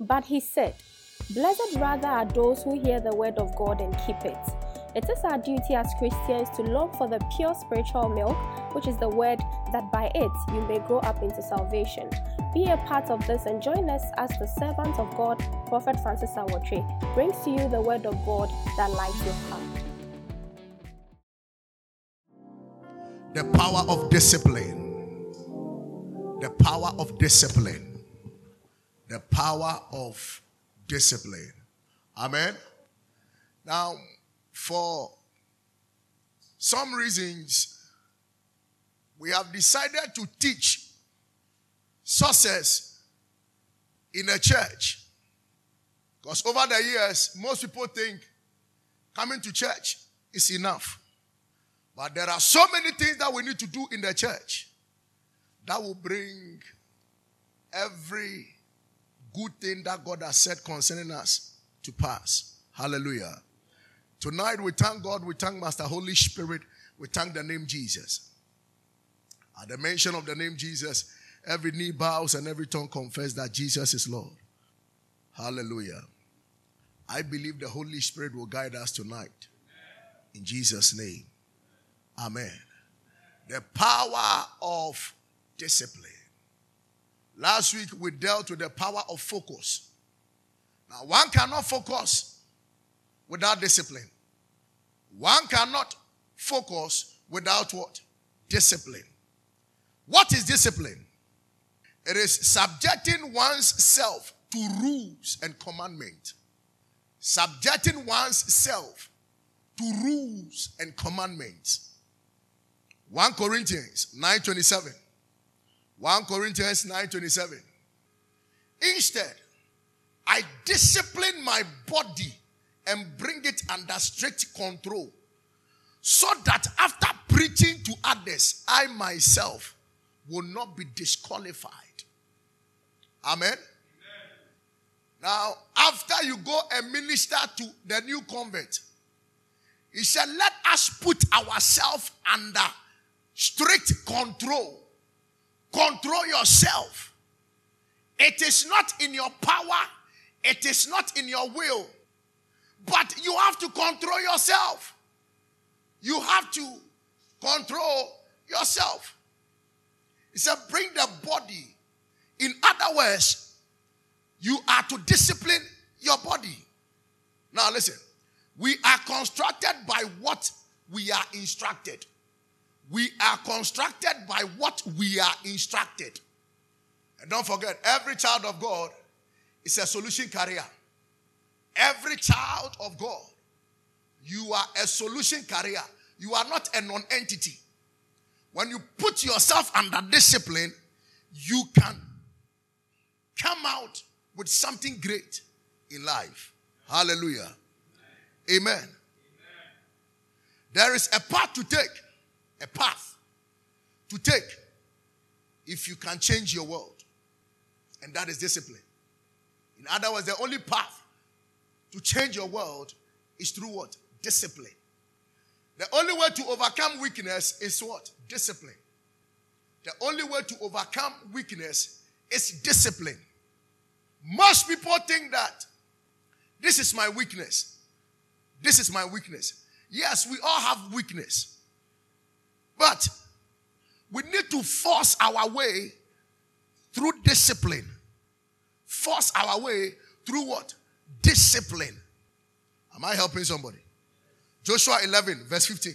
But he said, Blessed rather are those who hear the word of God and keep it. It is our duty as Christians to long for the pure spiritual milk, which is the word, that by it you may grow up into salvation. Be a part of this and join us as the servant of God, Prophet Francis Awotri, brings to you the word of God that lights your path. The power of discipline. The power of discipline. The power of discipline. Amen. Now, for some reasons, we have decided to teach success in a church. Because over the years, most people think coming to church is enough. But there are so many things that we need to do in the church that will bring every good thing that God has said concerning us to pass. Hallelujah. Tonight we thank God, we thank Master Holy Spirit, we thank the name Jesus. At the mention of the name Jesus, every knee bows and every tongue confess that Jesus is Lord. Hallelujah. I believe the Holy Spirit will guide us tonight. In Jesus' name. Amen. The power of discipline. Last week we dealt with the power of focus. Now, one cannot focus without discipline. One cannot focus without what? Discipline. What is discipline? It is subjecting one's self to rules and commandment. Subjecting one's self to rules and commandments. 1 Corinthians 9:27. 1 Corinthians 9:27. Instead, I discipline my body and bring it under strict control so that after preaching to others, I myself will not be disqualified. Amen. Amen. Now, after you go and minister to the new convert, he said, Let us put ourselves under strict control. Control yourself. It is not in your power, it is not in your will, but you have to control yourself. You have to control yourself. He said, Bring the body. In other words, you are to discipline your body. Now, listen, we are constructed by what we are instructed. We are constructed by what we are instructed. And don't forget, every child of God is a solution carrier. Every child of God, you are a solution carrier. You are not a non entity. When you put yourself under discipline, you can come out with something great in life. Hallelujah. Amen. Amen. There is a path to take a path to take if you can change your world. And that is discipline. In other words, the only path to change your world is through what? Discipline. The only way to overcome weakness is what? Discipline. The only way to overcome weakness is discipline. Most people think that this is my weakness. This is my weakness. Yes, we all have weakness. But we need to force our way through discipline. Force our way through what? Discipline. Am I helping somebody? Joshua 11, verse 15.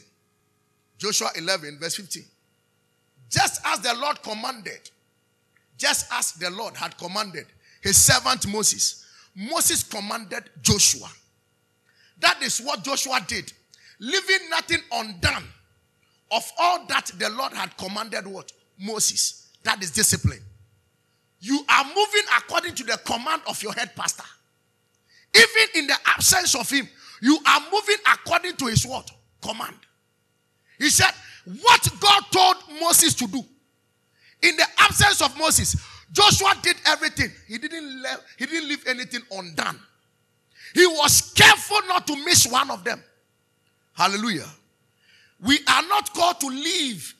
Joshua 11, verse 15. Just as the Lord commanded, just as the Lord had commanded his servant Moses, Moses commanded Joshua. That is what Joshua did, leaving nothing undone of all that the Lord had commanded what? Moses. That is discipline. You are moving according to the command of your head pastor. Even in the absence of him, you are moving according to his what? Command. He said, What God told Moses to do. In the absence of Moses, Joshua did everything. He didn't leave, he didn't leave anything undone. He was careful not to miss one of them. Hallelujah. We are not called to live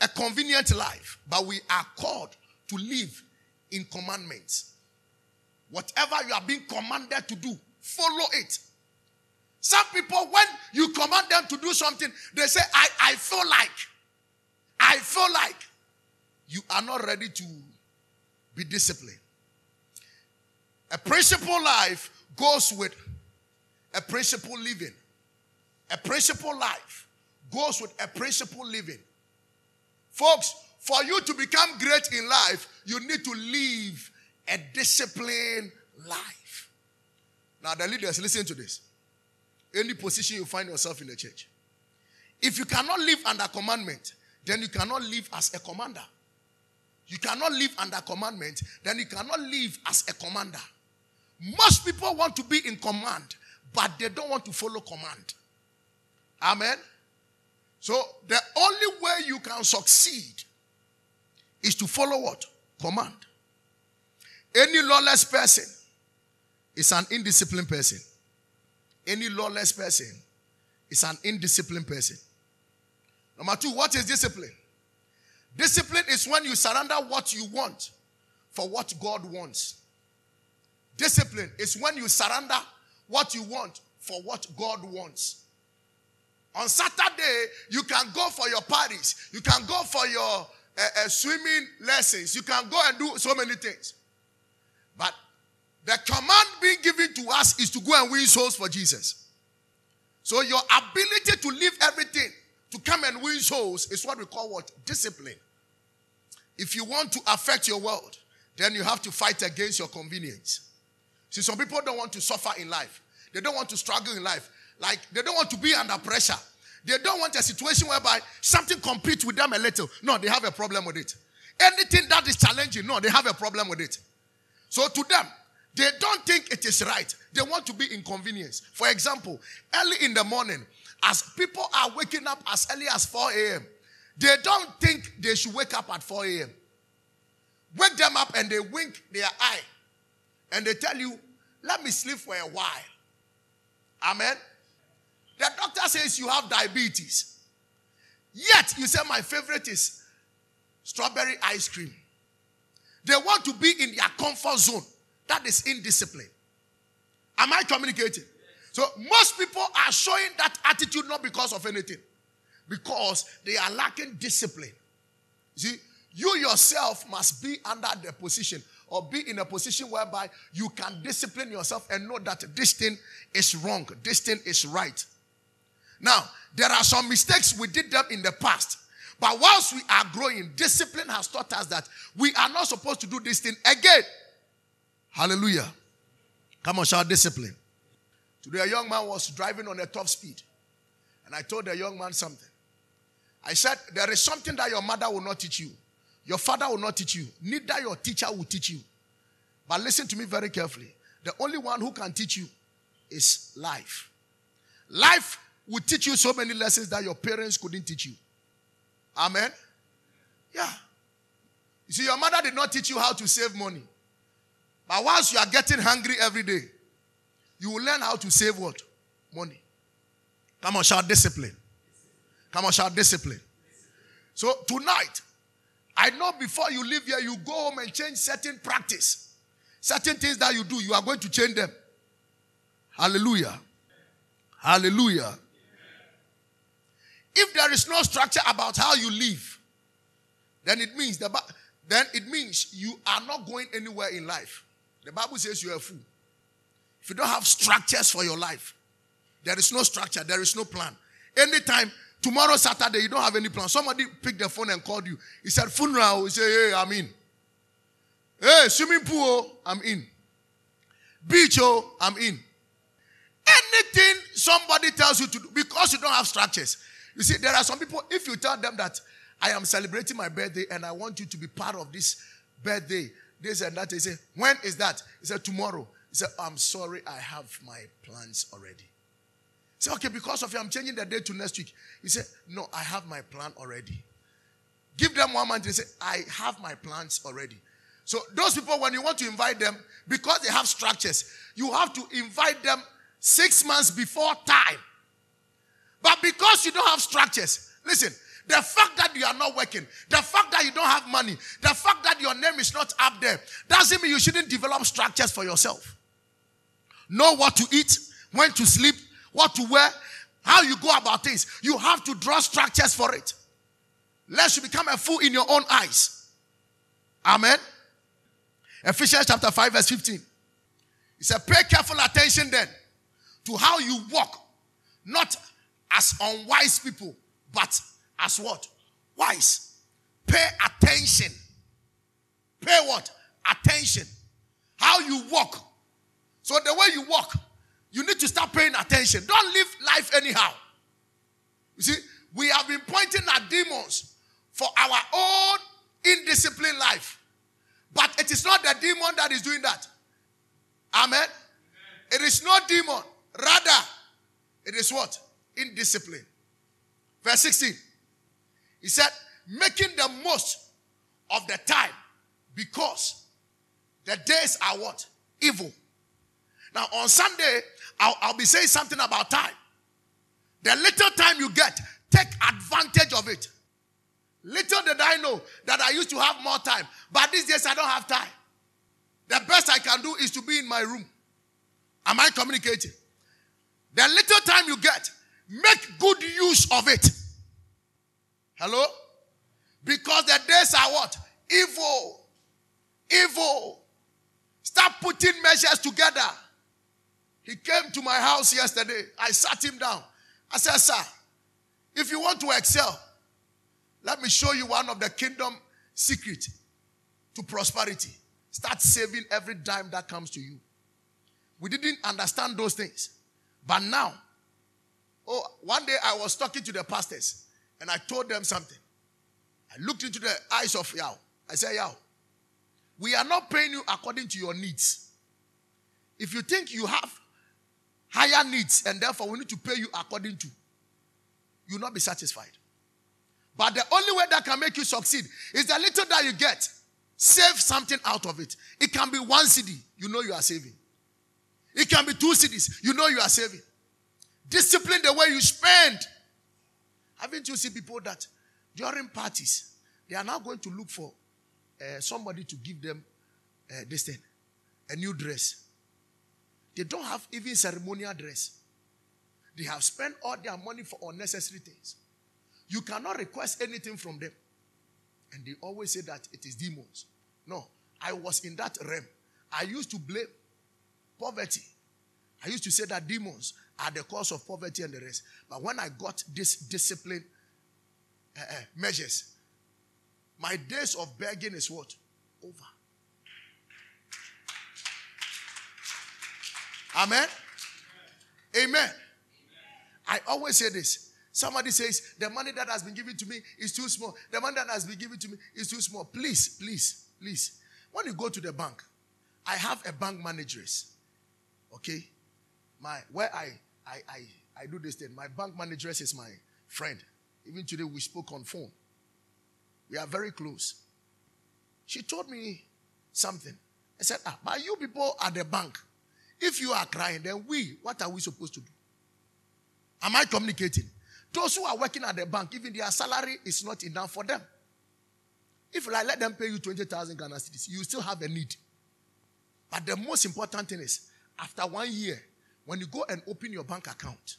a convenient life, but we are called to live in commandments. Whatever you are being commanded to do, follow it. Some people, when you command them to do something, they say, I, I feel like. I feel like. You are not ready to be disciplined. A principle life goes with a principle living. A principle life goes with a principle living. Folks, for you to become great in life, you need to live a disciplined life. Now, the leaders, listen to this. Any position you find yourself in the church, if you cannot live under commandment, then you cannot live as a commander. You cannot live under commandment, then you cannot live as a commander. Most people want to be in command, but they don't want to follow command. Amen. So the only way you can succeed is to follow what? Command. Any lawless person is an indisciplined person. Any lawless person is an indisciplined person. Number two, what is discipline? Discipline is when you surrender what you want for what God wants. Discipline is when you surrender what you want for what God wants. On Saturday, you can go for your parties, you can go for your uh, uh, swimming lessons, you can go and do so many things. But the command being given to us is to go and win souls for Jesus. So your ability to leave everything to come and win souls is what we call what? Discipline. If you want to affect your world, then you have to fight against your convenience. See, some people don't want to suffer in life. They don't want to struggle in life. Like, they don't want to be under pressure. They don't want a situation whereby something competes with them a little. No, they have a problem with it. Anything that is challenging, no, they have a problem with it. So to them, they don't think it is right. They want to be inconvenienced. For example, early in the morning, as people are waking up as early as 4 a.m., they don't think they should wake up at 4 a.m. Wake them up and they wink their eye and they tell you, let me sleep for a while. Amen. The doctor says you have diabetes. Yet you say, my favorite is strawberry ice cream. They want to be in their comfort zone. That is indiscipline. Am I communicating? So most people are showing that attitude not because of anything, because they are lacking discipline. See, you yourself must be under the position or be in a position whereby you can discipline yourself and know that this thing is wrong, this thing is right. Now, there are some mistakes we did them in the past. But whilst we are growing, discipline has taught us that we are not supposed to do this thing again. Hallelujah. Come on, shout discipline. Today, a young man was driving on a top speed. And I told the young man something. I said, There is something that your mother will not teach you. Your father will not teach you. Neither your teacher will teach you. But listen to me very carefully. The only one who can teach you is life. Life will teach you so many lessons that your parents couldn't teach you. Amen? Yeah. You see, your mother did not teach you how to save money. But once you are getting hungry every day, you will learn how to save what? Money. Come on, shout discipline. Come on, shout discipline. So tonight, I know before you leave here, you go home and change certain practice. Certain things that you do, you are going to change them. Hallelujah. Hallelujah. If there is no structure about how you live, then it means the then it means you are not going anywhere in life. The Bible says you are a fool. If you don't have structures for your life, there is no structure, there is no plan. Anytime tomorrow Saturday you don't have any plan. Somebody picked the phone and called you. He said funeral. He said, "Hey, I'm in." Hey, swimming pool, I'm in. Beach, oh, I'm in. Anything somebody tells you to do because you don't have structures. You see, there are some people, if you tell them that I am celebrating my birthday and I want you to be part of this birthday, this and that, they say, When is that? He said, Tomorrow. He said, I'm sorry, I have my plans already. Say, okay, because of you, I'm changing the date to next week. He said, No, I have my plan already. Give them one month. They say, I have my plans already. So those people, when you want to invite them, because they have structures, you have to invite them six months before time. But because you don't have structures, listen, The fact that you are not working, the fact that you don't have money, the fact that your name is not up there, doesn't mean you shouldn't develop structures for yourself. Know what to eat, when to sleep, what to wear, how you go about things. You have to draw structures for it. Lest you become a fool in your own eyes. Amen. Ephesians chapter 5, verse 15. He said, Pay careful attention then to how you walk, not as unwise people, but as what? Wise. Pay attention. Pay what? Attention. How you walk. So the way you walk, you need to start paying attention. Don't live life anyhow. You see, we have been pointing at demons for our own indisciplined life. But it is not the demon that is doing that. Amen. It is not demon. Rather, it is what? Indiscipline. Verse 16. He said, making the most of the time because the days are what? Evil. Now, on Sunday, I'll, I'll be saying something about time. The little time you get, take advantage of it. Little did I know that I used to have more time, but these days I don't have time. The best I can do is to be in my room. Am I communicating? The little time you get, make good use of it. Hello? Because the days are what? Evil. Evil. Start putting measures together. He came to my house yesterday. I sat him down. I said, Sir, if you want to excel, let me show you one of the kingdom secret to prosperity. Start saving every dime that comes to you. We didn't understand those things. But now, oh, one day I was talking to the pastors and I told them something. I looked into the eyes of Yao. I said, Yao, we are not paying you according to your needs. If you think you have higher needs and therefore we need to pay you according to, you will not be satisfied. But the only way that can make you succeed is the little that you get. Save something out of it. It can be one cedi, you know you are saving. It can be two cedis, you know you are saving. Discipline the way you spend. Haven't you seen people that during parties, they are now going to look for uh, somebody to give them uh, this thing, a new dress. They don't have even ceremonial dress. They have spent all their money for unnecessary things. You cannot request anything from them. And they always say that it is demons. No, I was in that realm. I used to blame poverty. I used to say that demons are the cause of poverty and the rest. But when I got this discipline uh, uh, measures, my days of begging is what? Over. Amen. Amen. I always say this. Somebody says, the money that has been given to me is too small. The money that has been given to me is too small. Please, please, please. When you go to the bank, I have a bank manageress. Okay? My where I I I, I do this thing. My bank manageress is my friend. Even today we spoke on phone. We are very close. She told me something. I said, ah, but you people at the bank, if you are crying, then we, what are we supposed to do? Am I communicating? Those who are working at the bank, even their salary is not enough for them. If I let them pay you 20,000 Ghana cedis, you still have a need. But the most important thing is, after one year, when you go and open your bank account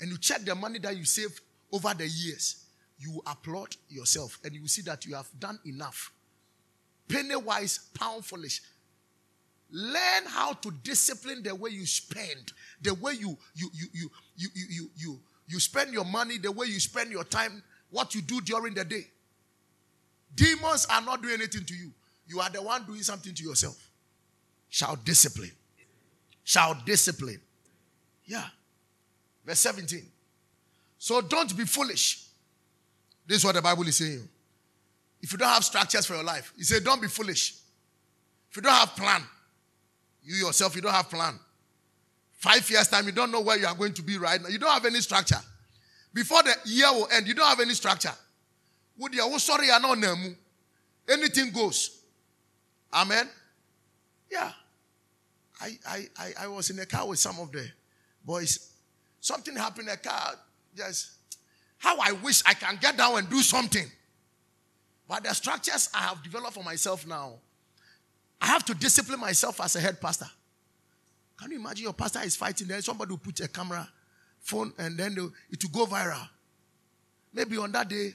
and you check the money that you saved over the years, you applaud yourself and you see that you have done enough. Penny wise, pound foolish. Learn how to discipline the way you spend, the way you you you you you you you you, you spend your money, the way you spend your time, what you do during the day. Demons are not doing anything to you. You are the one doing something to yourself. Shall discipline. Shall discipline. Yeah. Verse 17. So don't be foolish. This is what the Bible is saying. If you don't have structures for your life, he said, don't be foolish. If you don't have plan, you yourself, you don't have plan. Five years time, you don't know where you are going to be right now. You don't have any structure. Before the year will end, you don't have any structure. Would you oh, sorry are not nemu? Anything goes. Amen. Yeah. I, I, I, I was in a car with some of the boys. Something happened the car. Just How I wish I can get down and do something. But the structures I have developed for myself now, I have to discipline myself as a head pastor. Can you imagine your pastor is fighting, then somebody will put a camera, phone, and then it will go viral. Maybe on that day,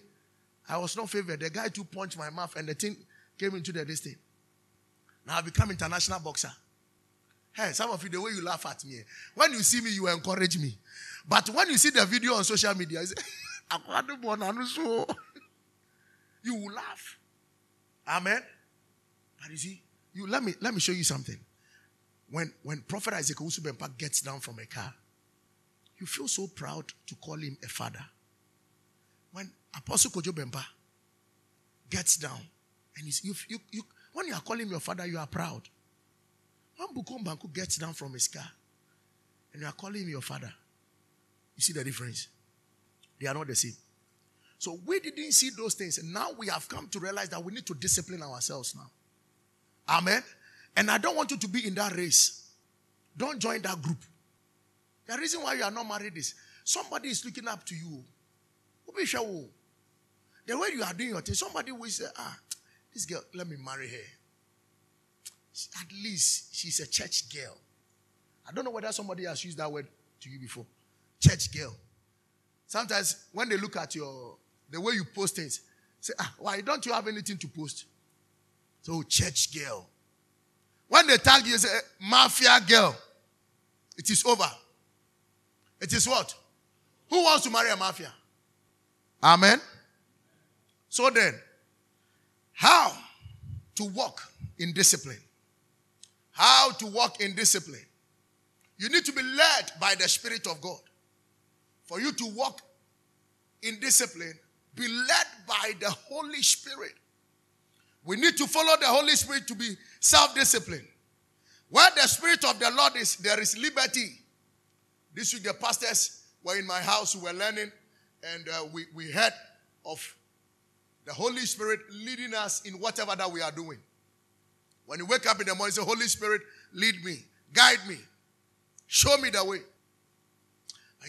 I was not favored. The guy too punched my mouth, and the thing came into the distance. Now I become international boxer. Hey, some of you, the way you laugh at me, eh. when you see me, you encourage me. But when you see the video on social media, you say, you will laugh. Amen. But you see, you let me let me show you something. When when Prophet Isaac Owusu Bempah gets down from a car, you feel so proud to call him a father. When Apostle Kojo Bempa gets down, and you, you, you, when you are calling your father, you are proud. When Bukom Banku gets down from his car, and you are calling him your father, you see the difference? They are not the same. So we didn't see those things. And now we have come to realize that we need to discipline ourselves now. Amen. And I don't want you to be in that race. Don't join that group. The reason why you are not married is somebody is looking up to you. The way you are doing your thing, somebody will say, ah, this girl, let me marry her. At least she's a church girl. I don't know whether somebody has used that word to you before. Church girl. Sometimes when they look at your the way you post things, say, ah, why don't you have anything to post? So church girl. When they tag you, say mafia girl. It is over. It is what? Who wants to marry a mafia? Amen. So then, how to walk in discipline? How to walk in discipline? You need to be led by the Spirit of God. For you to walk in discipline, be led by the Holy Spirit. We need to follow the Holy Spirit to be self disciplined. Where the Spirit of the Lord is, there is liberty. This week, the pastors were in my house, we were learning, and uh, we, we heard of the Holy Spirit leading us in whatever that we are doing. When you wake up in the morning, say, Holy Spirit, lead me, guide me, show me the way.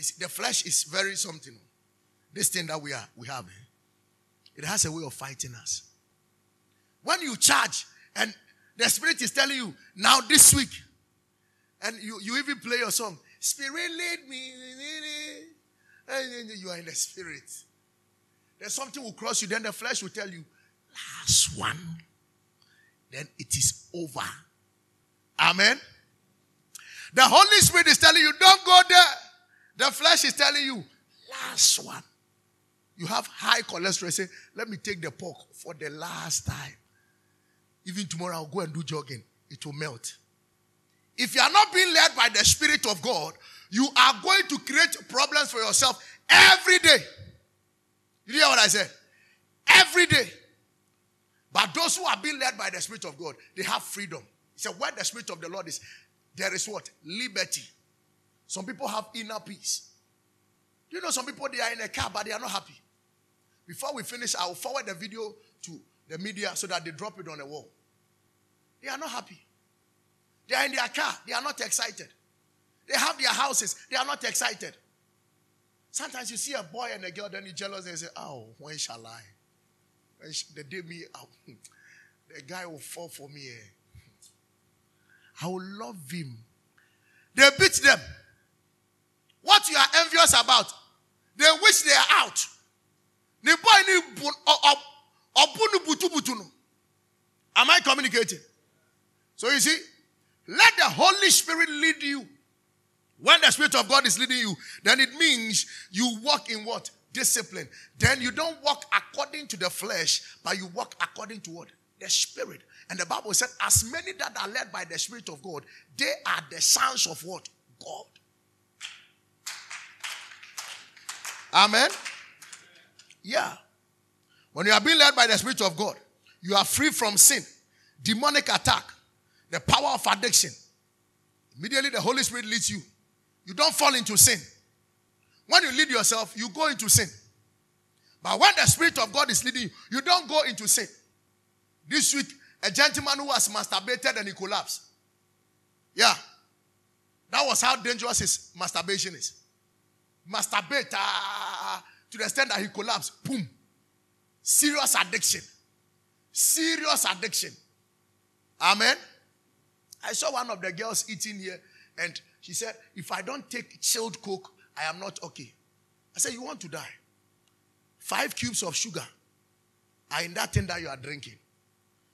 See, the flesh is very something. This thing that we are we have, eh? it has a way of fighting us. When you charge and the spirit is telling you now this week, and you, you even play your song, Spirit lead me, and you are in the spirit. Then something will cross you, then the flesh will tell you, last one. Then it is over. Amen. The Holy Spirit is telling you, don't go there. The flesh is telling you, last one. You have high cholesterol. Say, let me take the pork for the last time. Even tomorrow, I'll go and do jogging. It will melt. If you are not being led by the Spirit of God, you are going to create problems for yourself every day. You hear what I said? Every day. But those who are being led by the Spirit of God, they have freedom. He said, where the Spirit of the Lord is, there is what? Liberty. Some people have inner peace. You know, some people they are in a car, but they are not happy. Before we finish, I will forward the video to the media so that they drop it on the wall. They are not happy. They are in their car, they are not excited. They have their houses, they are not excited. Sometimes you see a boy and a girl, then you jealous and you say, Oh, when shall I? The day me, the guy will fall for me. Eh? I will love him. They beat them. What you are envious about, they wish they are out. Am I communicating? So you see, let the Holy Spirit lead you. When the Spirit of God is leading you, then it means you walk in what? Discipline. Then you don't walk according to the flesh, but you walk according to what? The Spirit. And the Bible said, as many that are led by the Spirit of God, they are the sons of what? God. Amen. Yeah. When you are being led by the Spirit of God, you are free from sin, demonic attack, the power of addiction. Immediately the Holy Spirit leads you. You don't fall into sin. When you lead yourself, you go into sin. But when the Spirit of God is leading you, you don't go into sin. This week, a gentleman who was masturbated and he collapsed. Yeah. That was how dangerous his masturbation is. Masturbate. Ah, to the extent that he collapsed. Boom. Serious addiction. Serious addiction. Amen. I saw one of the girls eating here, and she said, If I don't take chilled coke, I am not okay. I said, You want to die? Five cubes of sugar are in that thing that you are drinking.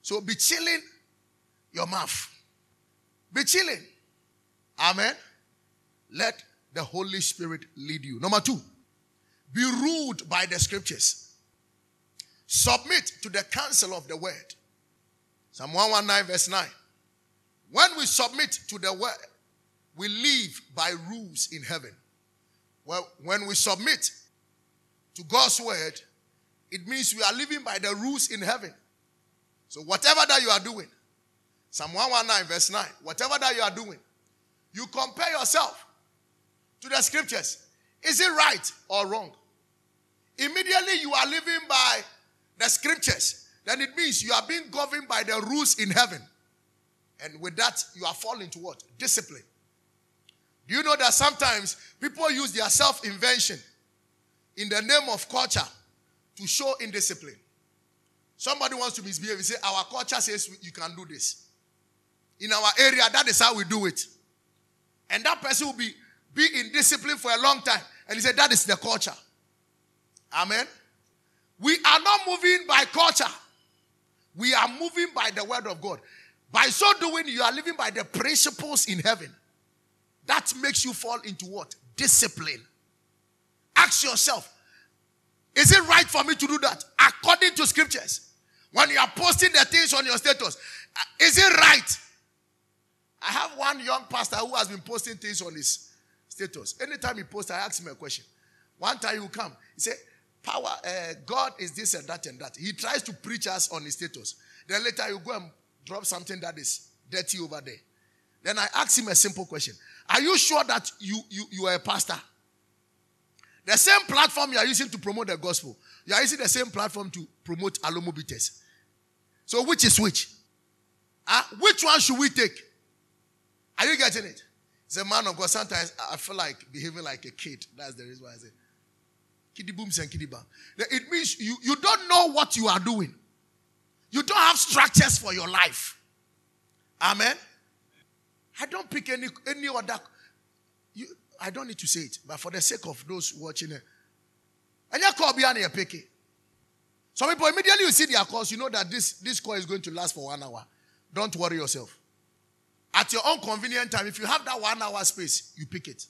So be chilling your mouth. Be chilling. Amen. Let the Holy Spirit lead you. Number two, be ruled by the scriptures. Submit to the counsel of the word. Psalm 119, verse 9. When we submit to the word, we live by rules in heaven. Well, when we submit to God's word, it means we are living by the rules in heaven. So, whatever that you are doing, Psalm 119, verse 9, whatever that you are doing, you compare yourself to the scriptures. Is it right or wrong? Immediately you are living by the scriptures, then it means you are being governed by the rules in heaven. And with that, you are falling to what? Discipline. Do you know that sometimes people use their self invention in the name of culture to show indiscipline? Somebody wants to misbehave. You say, Our culture says you can do this. In our area, that is how we do it. And that person will be, be in discipline for a long time. And he said, That is the culture. Amen. We are not moving by culture, we are moving by the word of God. By so doing, you are living by the principles in heaven. That makes you fall into what? Discipline. Ask yourself, is it right for me to do that? According to scriptures. When you are posting the things on your status, uh, is it right? I have one young pastor who has been posting things on his status. Anytime he posts, I ask him a question. One time he will come. He say, "Power, uh, God is this and that and that." He tries to preach us on his status. Then later you go and drop something that is dirty over there. Then I ask him a simple question: Are you sure that you you you are a pastor? The same platform you are using to promote the gospel, you are using the same platform to promote alomobites. So which is which? Uh, which one should we take? Are you getting it? It's a man of God. Sometimes I feel like behaving like a kid. That's the reason why I say kiddy booms and kiddy bam. It means you, you don't know what you are doing. You don't have structures for your life. Amen. I don't pick any any other. You, I don't need to say it, but for the sake of those watching it, and your call behind your picky. Some people immediately you see their calls, you know that this this call is going to last for one hour. Don't worry yourself. At your own convenient time, if you have that one hour space, you pick it.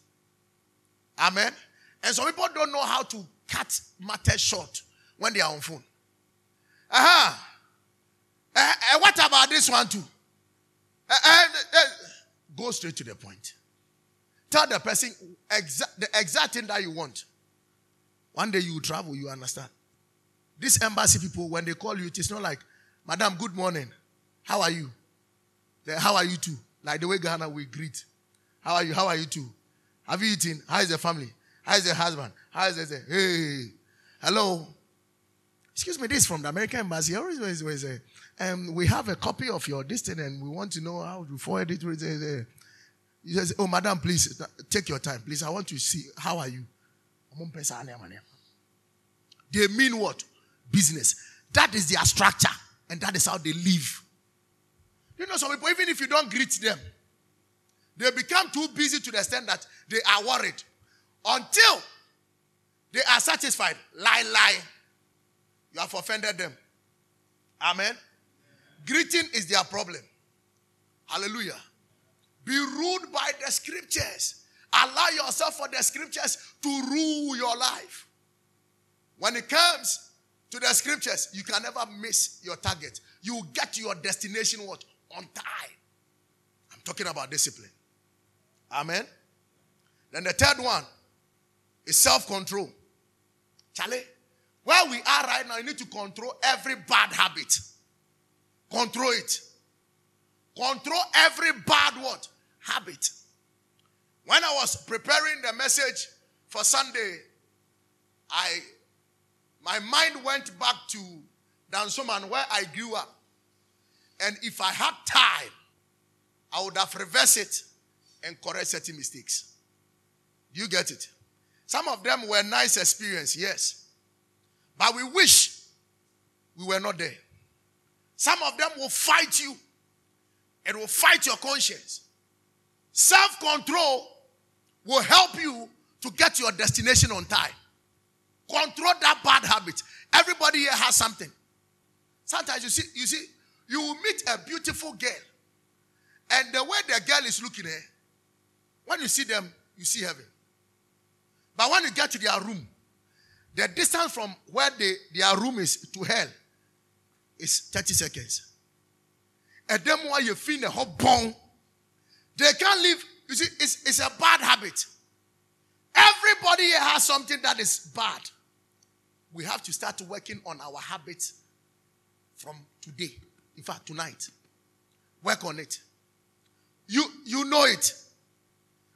Amen. And some people don't know how to cut matters short when they are on phone. Uh-huh. Uh, uh, what about this one too? Uh, uh, uh, go straight to the point. Tell the person exa- the exact thing that you want. One day you travel, you understand. These embassy people, when they call you, it is not like, Madam, good morning. How are you? Then, how are you too? Like the way Ghana we greet. How are you? How are you too? Have you eaten? How is the family? How is the husband? How is the hey? Hello. Excuse me, this is from the American embassy. Always, always, always, uh, um, we have a copy of your destiny and we want to know how to forward it. Uh, he says, Oh, madam, please take your time. Please, I want to see how are you. They mean what? Business. That is their structure, and that is how they live. You know, some people, even if you don't greet them, they become too busy to the extent that they are worried until they are satisfied. Lie, lie. You have offended them. Amen. Greeting is their problem. Hallelujah. Be ruled by the scriptures. Allow yourself for the scriptures to rule your life. When it comes to the scriptures, you can never miss your target. You get your destination what? On time. I'm talking about discipline. Amen. Then the third one is self-control. Charlie, where we are right now, you need to control every bad habit. Control it. Control every bad what? Habit. When I was preparing the message for Sunday, I my mind went back to Dansoman where I grew up. And if I had time, I would have reversed it and correct certain mistakes. Do you get it? Some of them were nice experience, yes. But we wish we were not there. Some of them will fight you. It will fight your conscience. Self control will help you to get your destination on time. Control that bad habit. Everybody here has something. Sometimes you see, you see, you will meet a beautiful girl, and the way the girl is looking eh, when you see them, you see heaven. But when you get to their room, the distance from where they, their room is to hell is 30 seconds. And then while you feel a hot bone, they can't live. You see, it's, it's a bad habit. Everybody has something that is bad. We have to start working on our habits from today. In fact, tonight. Work on it. You you know it.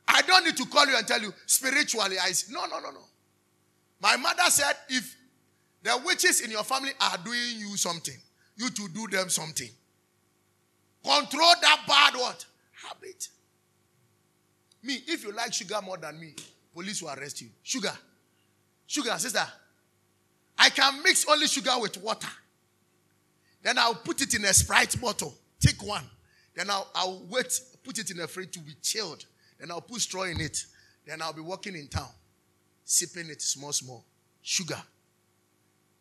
I don't need to call you and tell you spiritually. I no, no, no, no. My mother said, if the witches in your family are doing you something, you to do them something. Control that bad what? Habit. Me, if you like sugar more than me, police will arrest you. Sugar. Sugar, sister. I can mix only sugar with water. Then I'll put it in a Sprite bottle. Take one. Then I'll, I'll wait, put it in a fridge to be chilled. Then I'll put straw in it. Then I'll be walking in town, sipping it small, small. Sugar.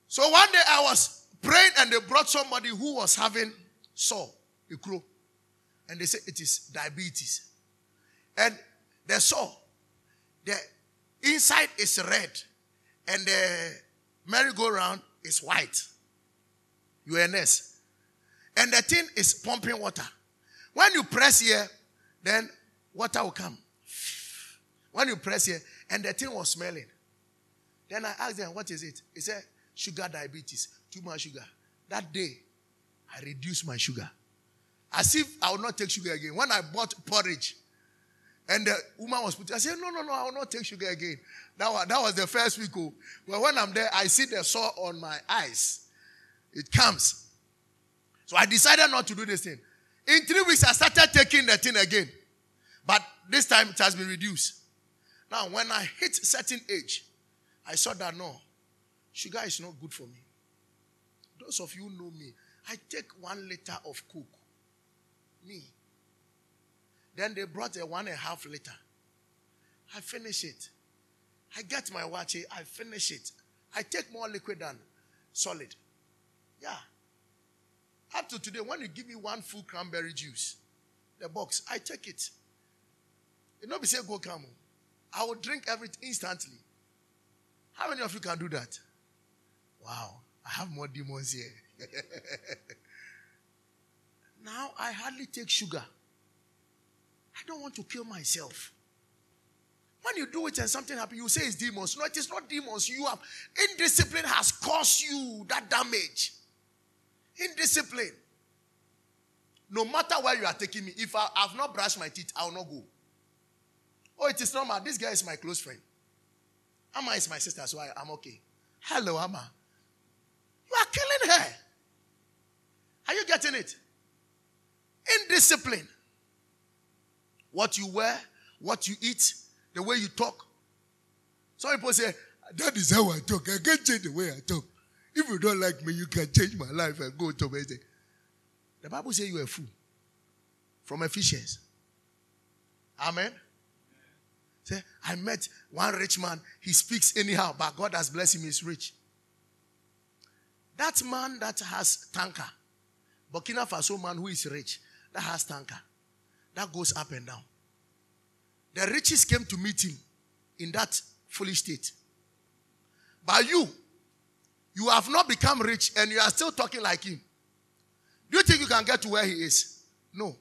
So one day I was praying and they brought somebody who was having sore, a crow. And they said it is diabetes. And the sore, the inside is red and the merry-go-round is white. UNS. And the thing is pumping water. When you press here, then water will come. When you press here, and the thing was smelling. Then I asked them, What is it? He said, Sugar diabetes, too much sugar. That day, I reduced my sugar. As if I will not take sugar again. When I bought porridge, and the woman was putting, I said, No, no, no, I will not take sugar again. That was, that was the first week. Oh. But when I'm there, I see the sore on my eyes. It comes. So I decided not to do this thing. In three weeks, I started taking the thing again. But this time it has been reduced. Now, when I hit certain age, I saw that no, sugar is not good for me. Those of you know me, I take one liter of Coke. Me. Then they brought a one and a half liter. I finish it. I get my watch, I finish it. I take more liquid than solid. Yeah. Up to today, when you give me one full cranberry juice, the box, I take it. You know, be say go come. I will drink everything instantly. How many of you can do that? Wow, I have more demons here. now I hardly take sugar. I don't want to kill myself. When you do it and something happens, you say it's demons. No, it is not demons. You have indiscipline has caused you that damage. Indiscipline. No matter where you are taking me, if I have not brushed my teeth, I will not go. Oh, it is normal. This guy is my close friend. Amma is my sister, so I, am okay. Hello, Amma. You are killing her. Are you getting it? Indiscipline. What you wear, what you eat, the way you talk. Some people say, That is how I talk. I can't change the way I talk. If you don't like me, you can change my life and go to bed. The Bible says you are a fool. From Ephesians. Amen. Say, I met one rich man. He speaks anyhow, but God has blessed him. He's rich. That man that has tanker, Burkina Faso man who is rich, that has tanker, that goes up and down. The riches came to meet him in that foolish state. But you, you have not become rich and you are still talking like him. Do you think you can get to where he is? No.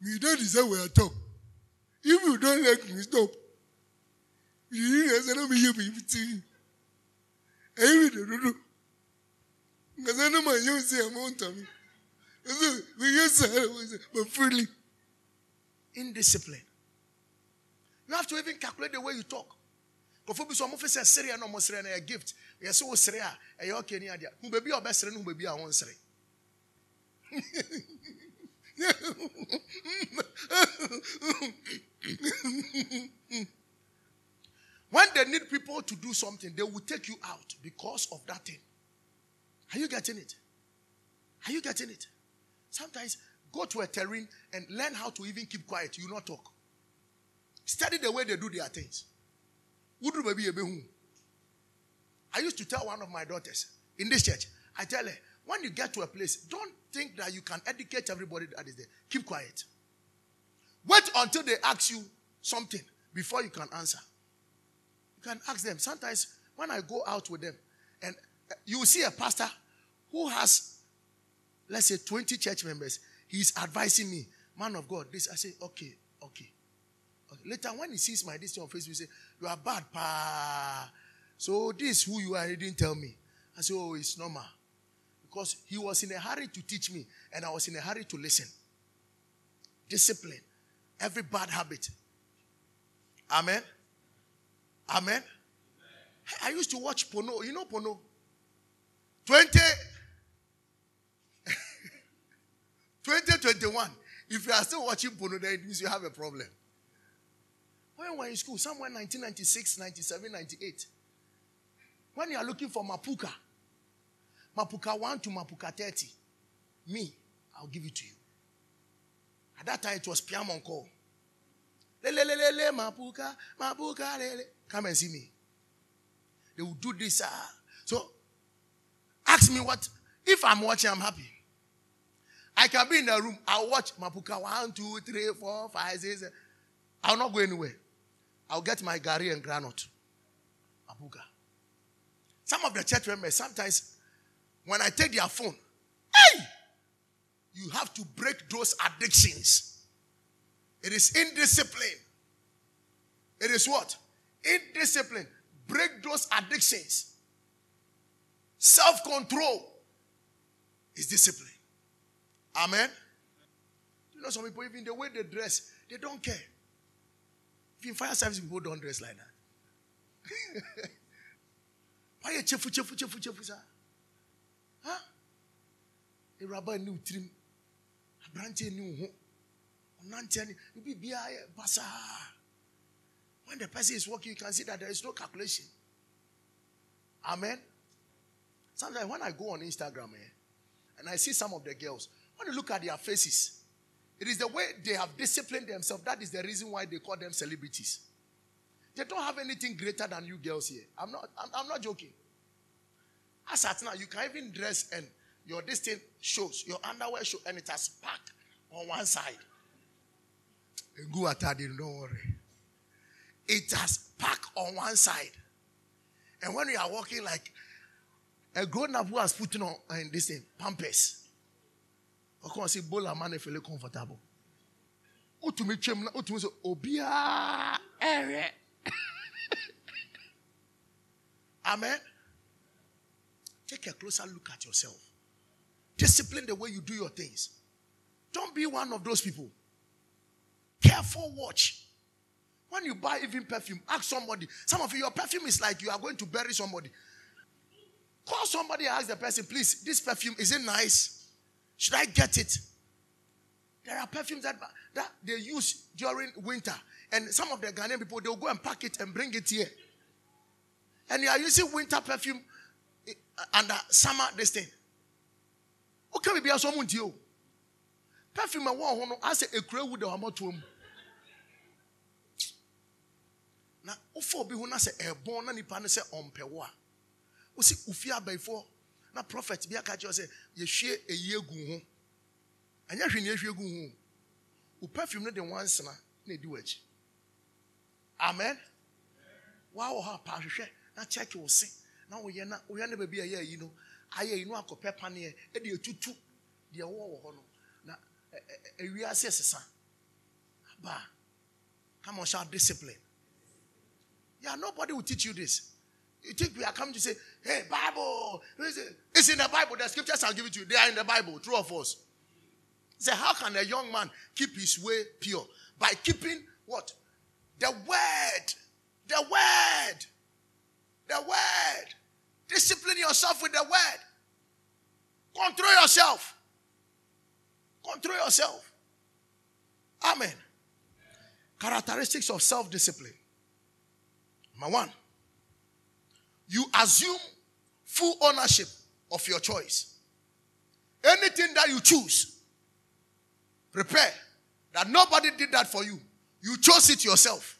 You don't deserve where I talk. If you don't let me stop, you let me hear me. I don't. Because I know my young say amount of me. But freely. Indiscipline. You have to even calculate the way you talk. Kofo bi so mo fese sere na mo sere na a gift. Yes wo sere a ye okay ni ade. Hu baby a obesere no hu baby a when they need people to do something, they will take you out because of that thing. Are you getting it? Are you getting it? Sometimes go to a terrain and learn how to even keep quiet. You not talk. Study the way they do their things. I used to tell one of my daughters in this church, I tell her, when you get to a place, don't think that you can educate everybody that is there. Keep quiet. Wait until they ask you something before you can answer. You can ask them. Sometimes when I go out with them, and uh, you see a pastor who has, let's say, 20 church members, he's advising me, man of God, this. I say, okay, okay. okay. Later, when he sees my this on Facebook, he say, you are bad, pa. So this who you are, he didn't tell me. I say, oh, it's normal. Because he was in a hurry to teach me, and I was in a hurry to listen. Discipline. Every bad habit. Amen. Amen. I used to watch Pono. You know Pono? 20. 2021. If you are still watching Pono, then it means you have a problem. When we were in school, somewhere 1996, 97, 98, when you are looking for Mapouka, Mapouka 1 to Mapouka 30, me, I'll give it to you. At that time, it was Piamon call. Lele, Mapouka, Mapouka, lele. Come and see me. They will do this. Uh. So, ask me what. If I'm watching, I'm happy. I can be in the room. I'll watch Mapouka 1, 2, 3, 4, 5, 6. I'll not go anywhere. I'll get my Gary and granite. Mapouka. Some of the church members, sometimes when I take their phone, hey, you have to break those addictions. It is indiscipline. It is what? Indiscipline. Break those addictions. Self control is discipline. Amen. You know, some people, even the way they dress, they don't care. Even fire service people don't dress like that. Why you chefu chefu chefu chefu sir? Huh? A rabbi new trim. A branch new home. You be basa. When the person is working, you can see that there is no calculation. Amen. Sometimes when I go on Instagram eh, and I see some of the girls, when you look at their faces, it is the way they have disciplined themselves. That is the reason why they call them celebrities. They don't have anything greater than you girls here. I'm not, I'm, I'm not joking. As at now, you can even dress and your this thing shows, your underwear shows, and it has packed on one side. Go at don't worry. It has packed on one side. And when you are walking like a grown up who has put on in this thing, pampers. Course, see bola man feel comfortable. Utumi chem na utumi so obia ere. Eh, eh. Amen. Take a closer look at yourself. Discipline the way you do your things. Don't be one of those people. Careful watch. When you buy even perfume, ask somebody. Some of you, your perfume is like you are going to bury somebody. Call somebody ask the person, please, this perfume, is it nice? Should I get it? There are perfumes that, that they use during winter. And some of the Ghanaian people, they'll go and pack it and bring it here. And you are using winter perfume eh, under summer, this thing. Okay, maybe I saw you. Perfume, I want to say a crow with the Hamatum. na wofa obi ho na sɛ ɛbɔn na nipa no sɛ ɔmpɛ wo a wosi ofi abɛɛfoɔ na prophet bi aka kyerɛ sɛ yɛhwie eyi egu ho. Ɛnyɛ hwee na yɛhwie egu ho. O perfume no de wansena na edi w'akyi. Amen? Wawɔ hɔ apa ahwehwɛ na kyɛke wo se. Na woyɛ na woyɛ na baabi a ɛyɛ ayi no ayɛ yi no akɔpɛ paneɛ ɛde etutu deɛ wɔwɔ wɔ hɔ no. Na ewiase sesa. Aba. Come on shout discipline. Yeah, nobody will teach you this. You think we are coming to say, hey, Bible, it's in the Bible. The scriptures I'll give it to you. They are in the Bible, true of us. Say, how can a young man keep his way pure? By keeping what? The word. The word. The word. Discipline yourself with the word. Control yourself. Control yourself. Amen. Characteristics of self discipline. Number one, you assume full ownership of your choice. Anything that you choose, prepare that nobody did that for you. You chose it yourself.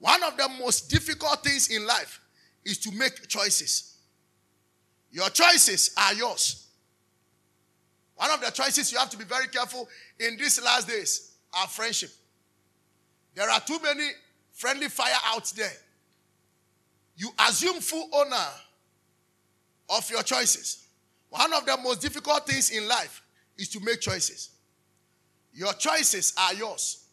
One of the most difficult things in life is to make choices. Your choices are yours. One of the choices you have to be very careful in these last days are friendship. There are too many friendly fire out there. You assume full owner of your choices. One of the most difficult things in life is to make choices. Your choices are yours.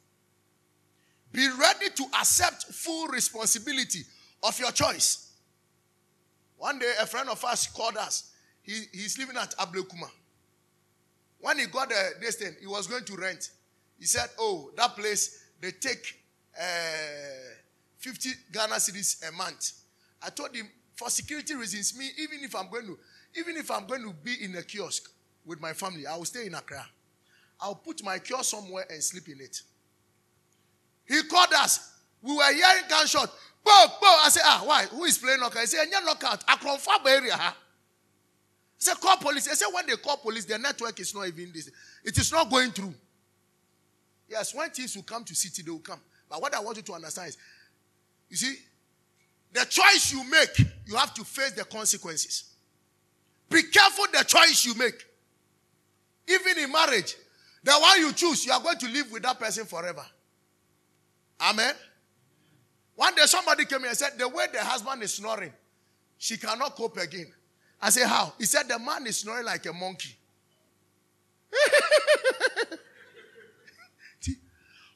Be ready to accept full responsibility of your choice. One day, a friend of us called us. He, he's living at Ablekuma. When he got the, this thing, he was going to rent. He said, Oh, that place, they take uh, 50 Ghana cedis a month. I told him, for security reasons, me, even if I'm going to, even if I'm going to be in a kiosk with my family, I will stay in Accra. I'll put my kiosk somewhere and sleep in it. He called us. We were hearing gunshot. Bo, bo. I said, ah, why? Who is playing knockout? He said, yeah, knockout. Akron Fab area. He said, call police. He said, when they call police, the network is not even this. It is not going through. Yes, when things will come to city, they will come. But what I want you to understand is, you see, the choice you make, you have to face the consequences. Be careful the choice you make. Even in marriage, the one you choose, you are going to live with that person forever. Amen. One day somebody came here and said, The way the husband is snoring, she cannot cope again. I said, How? He said, The man is snoring like a monkey.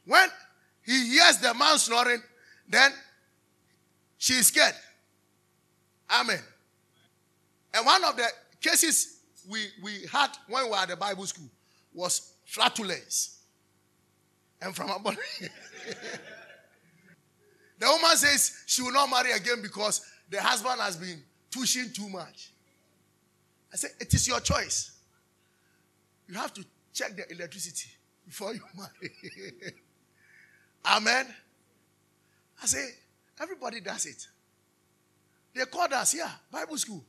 when he hears the man snoring, then she is scared. Amen. And one of the cases we, we had when we were at the Bible school was flatulence. And from above. the woman says she will not marry again because the husband has been pushing too much. I said, It is your choice. You have to check the electricity before you marry. Amen. I say, everybody does it. They called us, yeah, Bible school.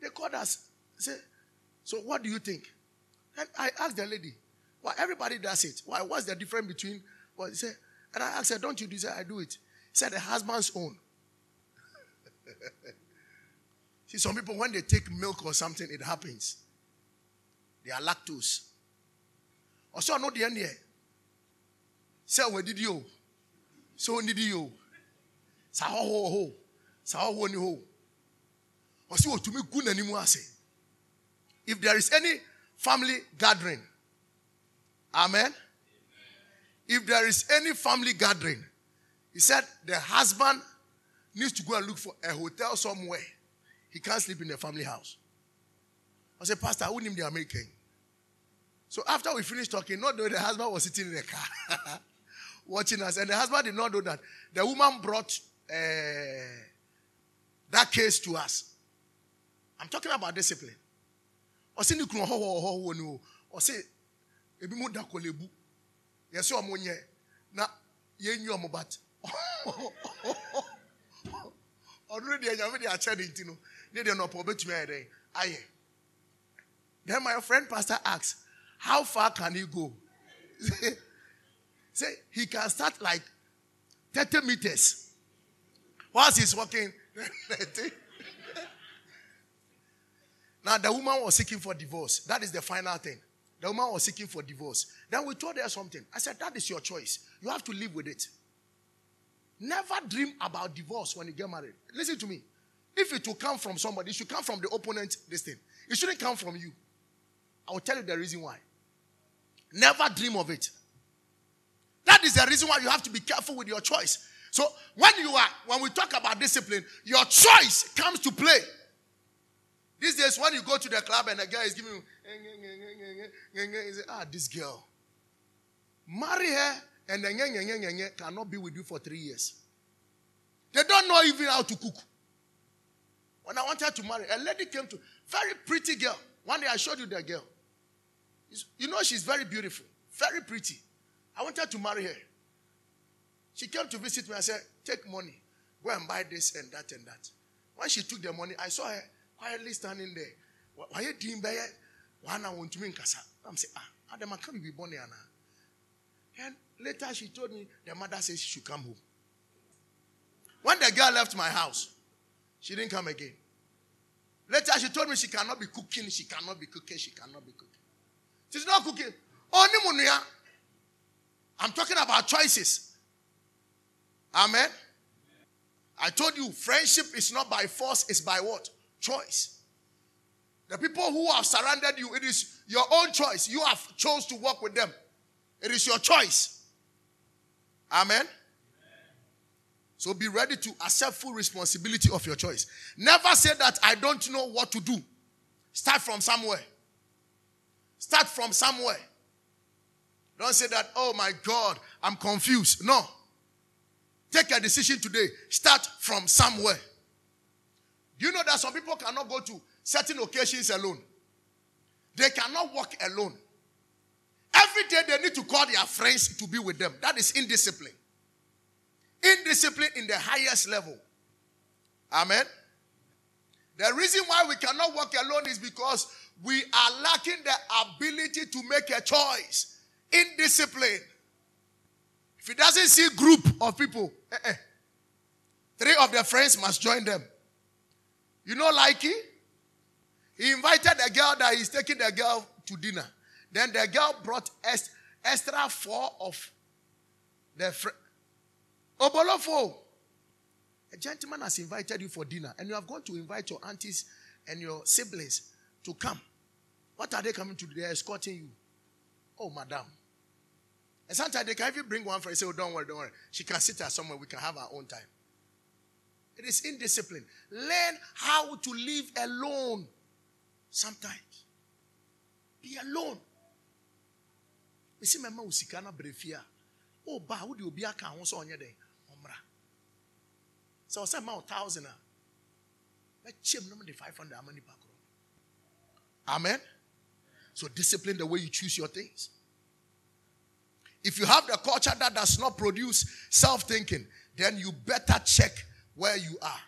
They called us. Say, so what do you think? And I asked the lady, why everybody does it. Why? What's the difference between what he said? And I asked her, Don't you do that? I do it. He said the husband's own. See, some people when they take milk or something, it happens. They are lactose. Also, I know the end here. Say, where did you? So did you? Sa ho ho ho. Sa ho ho ni ho. Ɔsi wɔ tumi gu n'anim ase. If there is any family gathering, amen. If there is any family gathering, he said the husband needs to go and look for a hotel somewhere. He can't sleep in the family house. I said, Pastor, I wouldn't the American. So after we finished talking, not though the husband was sitting in the car watching us, and the husband did not know that the woman brought that case to us. I'm talking about discipline. ɔsi ne kunu ɔhɔ hɔ hɔ wɔ ne o. Ɔsi ebi mu da kolebu yɛsɛ ɔmo nyɛ na yɛnyi ɔmo bat. Ɔno deɛ nyame de akyɛ ne nti no. Ne deɛ nɔpɔ ɔbɛtumi ayɛ dɛ ayɛ then my friend pastor asks how far can he go? Say he can start like 30 meters. Whilst he's walking Now, the woman was seeking for divorce. That is the final thing. The woman was seeking for divorce. Then we told her something. I said, That is your choice. You have to live with it. Never dream about divorce when you get married. Listen to me. If it will come from somebody, it should come from the opponent, this thing. It shouldn't come from you. I will tell you the reason why. Never dream of it. That is the reason why you have to be careful with your choice. So when you are, when we talk about discipline, your choice comes to play. These days, when you go to the club and the guy is giving you, you say, ah, this girl. Marry her and then cannot be with you for three years. They don't know even how to cook. When I wanted to marry, a lady came to, very pretty girl. One day I showed you the girl. You know she's very beautiful, very pretty. I wanted to marry her. She came to visit me. I said, take money, go and buy this and that and that. When she took the money, I saw her quietly standing there. Why you doing by Why I want to mean kasa? I'm saying, ah, Adam, I can't be born here now. And later she told me the mother says she should come home. When the girl left my house, she didn't come again. Later she told me she cannot be cooking, she cannot be cooking, she cannot be cooking. She's not cooking. Only I'm talking about choices. Amen. I told you, friendship is not by force, it's by what? Choice. The people who have surrounded you, it is your own choice. You have chose to work with them. It is your choice. Amen. So be ready to accept full responsibility of your choice. Never say that I don't know what to do. Start from somewhere. Start from somewhere. Don't say that, oh my God, I'm confused. No. Take a decision today. Start from somewhere. Do you know that some people cannot go to certain occasions alone? They cannot walk alone. Every day they need to call their friends to be with them. That is indiscipline. Indiscipline in the highest level. Amen. The reason why we cannot walk alone is because we are lacking the ability to make a choice. Indiscipline. If he doesn't see group of people, eh, eh, three of their friends must join them. You know, Likey? He he invited a girl that he's taking the girl to dinner. Then the girl brought extra four of the friends. Obolofo. A gentleman has invited you for dinner, and you have gone to invite your aunties and your siblings to come. What are they coming to do? They're escorting you. Oh, madam. And sometimes they can even bring one for and say, Oh, don't worry, don't worry. She can sit there somewhere. We can have our own time. It is indiscipline. Learn how to live alone sometimes. Be alone. You see, my mom was brefia. Oh, ba, who do you be a can also on your day? Omra. So I said, my thousand. Let chim number the 500 money back. Amen. So discipline the way you choose your things. If you have the culture that does not produce self thinking, then you better check where you are.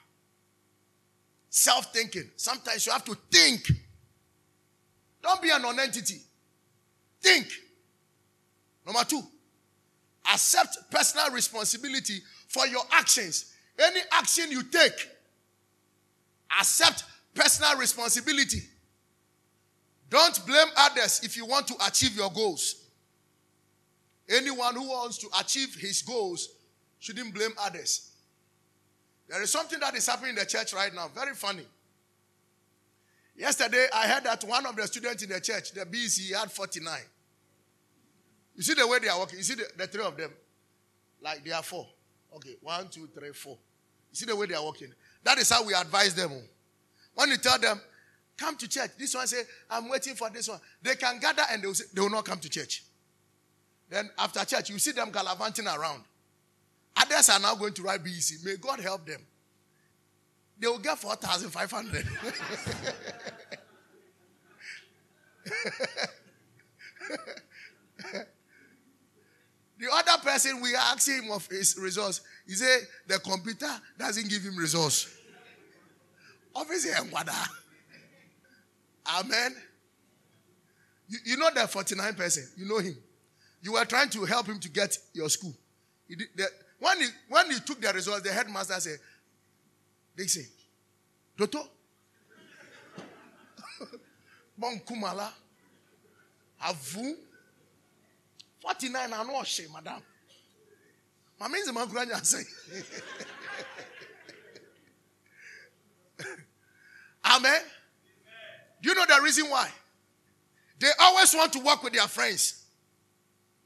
Self thinking. Sometimes you have to think. Don't be a non entity. Think. Number two, accept personal responsibility for your actions. Any action you take, accept personal responsibility. Don't blame others if you want to achieve your goals. Anyone who wants to achieve his goals shouldn't blame others. There is something that is happening in the church right now, very funny. Yesterday, I heard that one of the students in the church, the BC, had 49. You see the way they are working? You see the, the three of them? Like they are four. Okay, one, two, three, four. You see the way they are working? That is how we advise them. Oh. When you tell them, come to church, this one say, I'm waiting for this one. They can gather and they will, say, they will not come to church. Then after church, you see them gallivanting around. Others are now going to write BEC. May God help them. They will get 4,500. the other person, we ask him of his resource. He said the computer doesn't give him results. Obviously, Amen. You, you know that 49 person. You know him. You were trying to help him to get your school. He Did, the, when, he, when he took the results, the headmaster said, they say, Doto, bon kumala, avu, 49 I know she, madam. My means the man say. Amen. Do you know the reason why? They always want to work with their friends.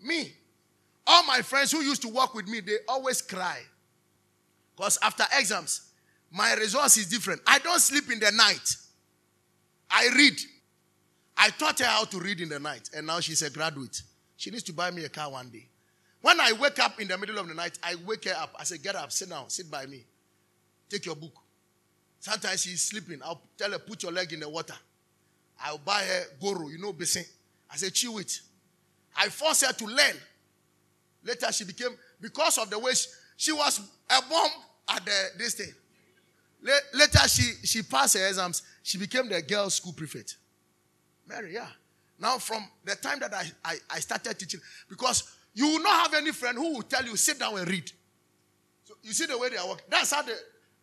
Me, all my friends who used to work with me, they always cry. Because after exams, my results is different. I don't sleep in the night. I read. I taught her how to read in the night, and now she's a graduate. She needs to buy me a car one day. When I wake up in the middle of the night, I wake her up. I say, Get up, sit down, sit by me. Take your book. Sometimes she's sleeping. I'll tell her, Put your leg in the water. I'll buy her goro, you know, basin. I say, Chew it. I forced her to learn. Later, she became, because of the way she, she was a bomb at the, this thing. Later, she, she passed her exams. She became the girls' school prefect. Mary, yeah. Now, from the time that I, I, I started teaching, because you will not have any friend who will tell you, sit down and read. So you see the way they are working. That's how they,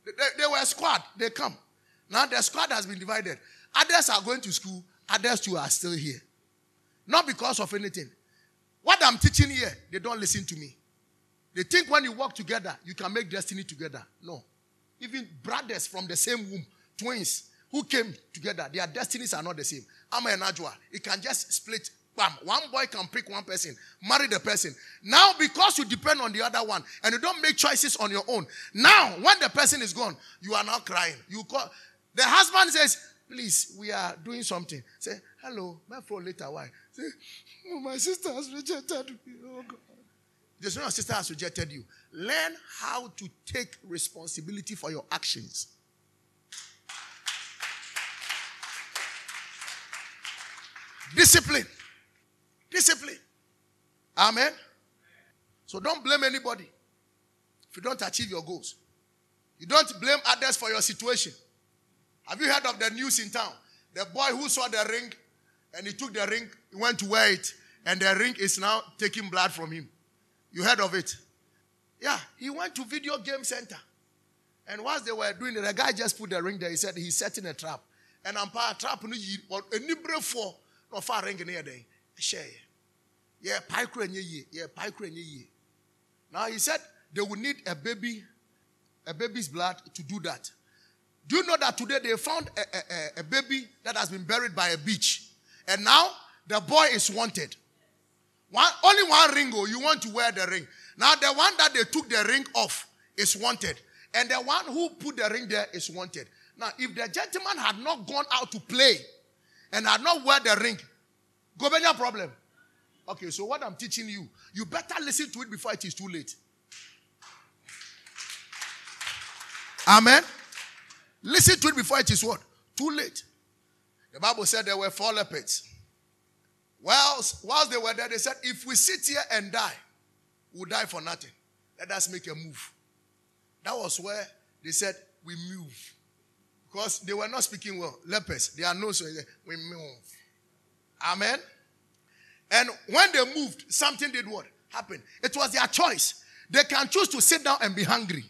they, they were a squad. They come. Now the squad has been divided. Others are going to school. Others too are still here. Not because of anything. What I'm teaching here, they don't listen to me. They think when you work together, you can make destiny together. No. Even brothers from the same womb, twins who came together, their destinies are not the same. I'm an Ajwa. It can just split. Bam. One boy can pick one person, marry the person. Now, because you depend on the other one and you don't make choices on your own, now when the person is gone, you are now crying. You call the husband says, Please, we are doing something. Say, Hello, my phone later. Why? Say, oh, My sister has rejected me. Oh, God. There's no sister has rejected you. Learn how to take responsibility for your actions. Discipline. Discipline. Amen. So don't blame anybody if you don't achieve your goals. You don't blame others for your situation. Have you heard of the news in town? The boy who saw the ring and he took the ring, he went to wear it, and the ring is now taking blood from him. You heard of it? Yeah, he went to video game center. And whilst they were doing it, the guy just put the ring there. He said he's setting a trap. And I'm part trap eh, no eh, yi any brave for no far ring near there. Share. Yeah, pike ye. Yeah, pike ye. Now he said they would need a baby, a baby's blood to do that. Do you know that today they found a, a, a baby that has been buried by a beach? And now the boy is wanted. One, only one ring, oh, you want to wear the ring. Now, the one that they took the ring off is wanted. And the one who put the ring there is wanted. Now, if the gentleman had not gone out to play and had not wear the ring, go be problem. Okay, so what I'm teaching you, you better listen to it before it is too late. Amen. Listen to it before it is what? Too late. The Bible said there were four leopards. Whilst, whilst they were there, they said, if we sit here and die, we'll die for nothing. Let us make a move. That was where they said, we move. Because they were not speaking well. Lepers, they are no so we move. Amen. And when they moved, something did what? Happened. It was their choice. They can choose to sit down and be hungry.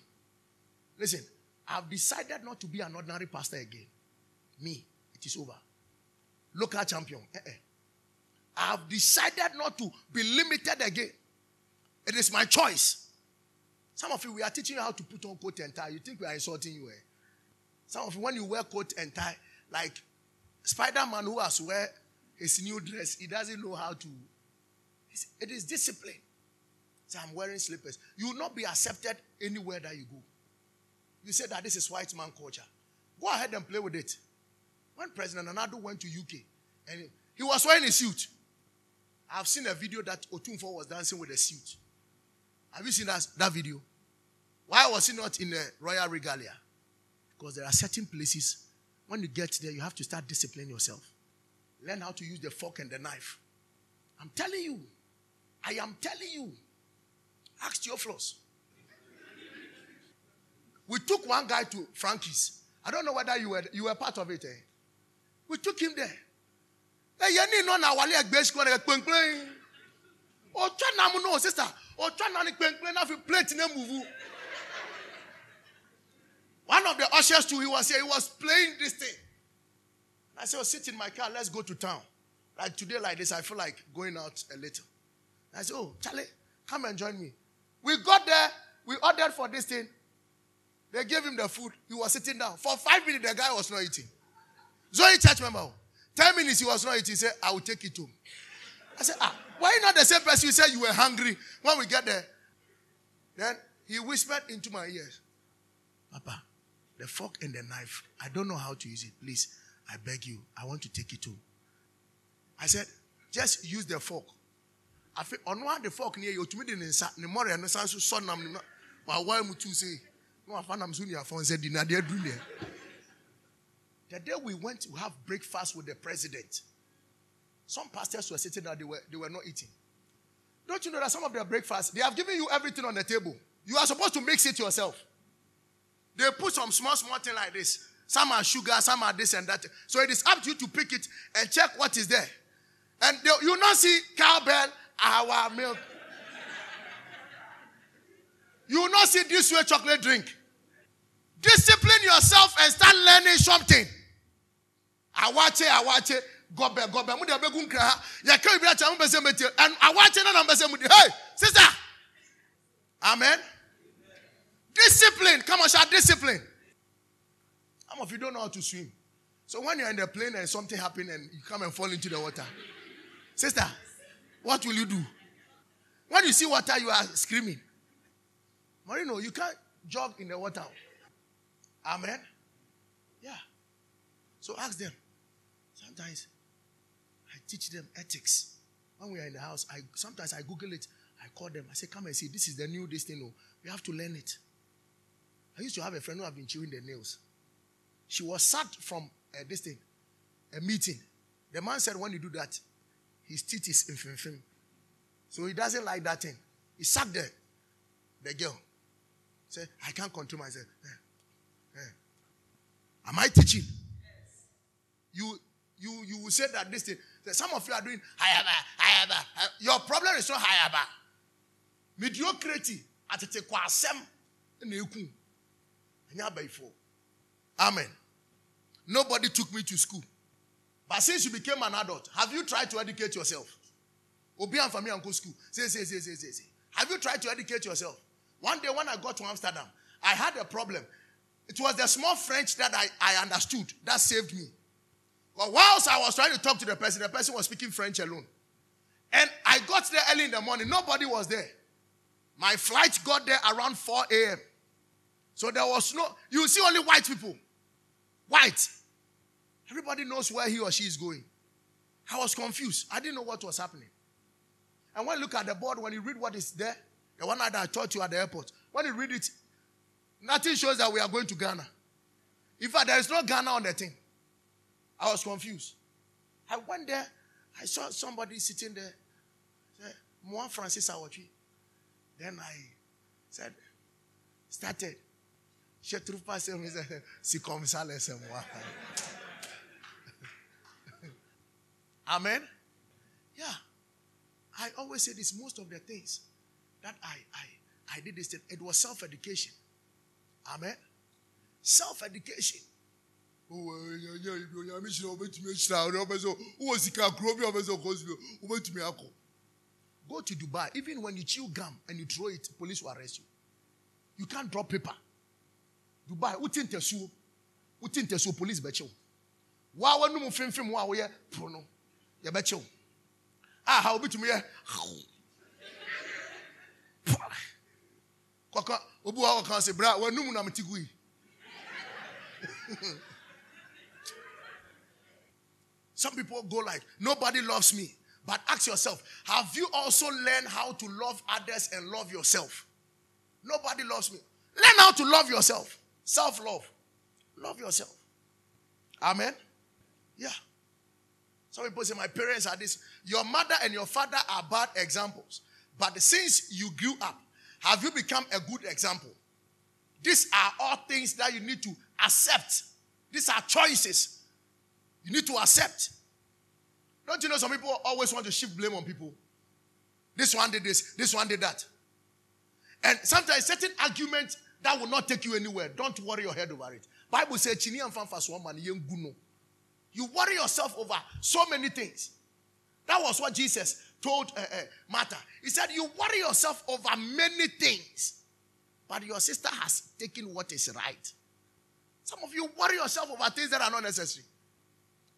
Listen, I've decided not to be an ordinary pastor again. Me, it is over. Local champion. Uh-uh. I have decided not to be limited again. It is my choice. Some of you, we are teaching you how to put on coat and tie. You think we are insulting you. Eh? Some of you, when you wear coat and tie, like Spider Man who has wear his new dress, he doesn't know how to. It is discipline. So I'm wearing slippers. You will not be accepted anywhere that you go. You say that this is white man culture. Go ahead and play with it. When President Nana went to UK and he was wearing a suit, I've seen a video that Otumfuo was dancing with a suit. Have you seen that, that video? Why was he not in the royal regalia? Because there are certain places, when you get there, you have to start disciplining yourself. Learn how to use the fork and the knife. I'm telling you. I am telling you. Ask Theophilus. We took one guy to Frankie's. I don't know whether you were, you were part of it. Eh? We took him there. Eh, Ɛyɛ ni nɔ na wale ɛgbɛ sikɔ ne kpenkpen ɔtɔ nam no sister. Ɔtɔ nam ne kpenkpen na fi plate ne muvu one of the ushers too he was here he was playing this thing. I said oh, sit in my car let's go to town. Like today like this I feel like going out a little. I said oh Charlie come and join me. We got there we ordered for this thing. They gave him the food. He was sitting down. For five minutes the guy was not eating Zoe church member 10 minutes he was not eating. He said, I will take it home. I said, ah, why not the same person you said you were hungry when we get there? Then he whispered into my ears, Papa, the fork and the knife, I don't know how to use it. Please, I beg you, I want to take it home. I said, just use the fork. I feel on one the fork near you to me the morning and the sun so son am my wife to say, no, I found I'm soon your phone said, doing there. The day we went to have breakfast with the president, some pastors were sitting there, they were, they were not eating. Don't you know that some of their breakfast, they have given you everything on the table. You are supposed to mix it yourself. They put some small, small thing like this. Some are sugar, some are this and that. So it is up to you to pick it and check what is there. And they, you not see cowbell, our milk. you will not see this way chocolate drink. Discipline yourself and start learning something. Awache, awache, gobe, gobe. Mu de begun kra. Ya ka bi acha mu bese meti. And awache na na bese mu Hey, sister. Amen. Discipline. Come on, shout discipline. Some of you don't know how to swim. So when you're in the plane and something happens and you come and fall into the water, sister, what will you do? When you see water, you are screaming. Marino, you can't jog in the water. Amen. Yeah. So ask them. Sometimes I teach them ethics. When we are in the house, I sometimes I Google it. I call them. I say, come and see. This is the new this thing. Oh, we have to learn it. I used to have a friend who have been chewing the nails. She was sacked from uh, this thing, a meeting. The man said, when you do that, his teeth is infim. So he doesn't like that thing. He sacked the, the girl. Said, I can't control myself. Eh, eh. Am I teaching? Yes. You you you will say that this thing. Some of you are doing hayaba, hayaba. Your problem is not hayaba. Mediocrity at a kwasem the Amen. Nobody took me to school. But since you became an adult, have you tried to educate yourself? Obian for me and go school. Say, say, say, say, say, say. Have you tried to educate yourself? One day when I got to Amsterdam, I had a problem. It was the small French that I, I understood that saved me. But whilst I was trying to talk to the person, the person was speaking French alone. And I got there early in the morning. Nobody was there. My flight got there around 4 a.m. So there was no, you see only white people. White. Everybody knows where he or she is going. I was confused. I didn't know what was happening. And when you look at the board, when you read what is there, the one that I taught you at the airport, when you read it, nothing shows that we are going to Ghana. In fact, there is no Ghana on the thing. I was confused. I went there, I saw somebody sitting there. Said, Moi Francis Awatri. Then I said, started. Je trouve pas c'est comme ça, laissez-moi. Amen. Yeah. I always say this most of the things that I I I did this thing, it was self-education. Amen. Self-education. Go to Dubai. Even when you chew gum and you throw it, police will arrest you. You can't drop paper. dubai wote ntasuo wote ntasuo police bɛkyɛ wo waa wanum fimfim wo a woyɛ po no yɛbɛkyɛ wo a ha obi tumi yɛ kɔkɔ obi wa kɔkɔ sɛ bra wanum nam ti gu yi some people go like nobody loves me but ask yourself have you also learned how to love others and love yourself nobody loves me learn how to love yourself Self love. Love yourself. Amen. Yeah. Some people say, My parents are this. Your mother and your father are bad examples. But since you grew up, have you become a good example? These are all things that you need to accept. These are choices you need to accept. Don't you know some people always want to shift blame on people? This one did this, this one did that. And sometimes certain arguments that will not take you anywhere. Don't worry your head over it. Bible says, Chini and fanfas woman You worry yourself over so many things. That was what Jesus told uh, uh, Martha. He said, You worry yourself over many things, but your sister has taken what is right. Some of you worry yourself over things that are not necessary.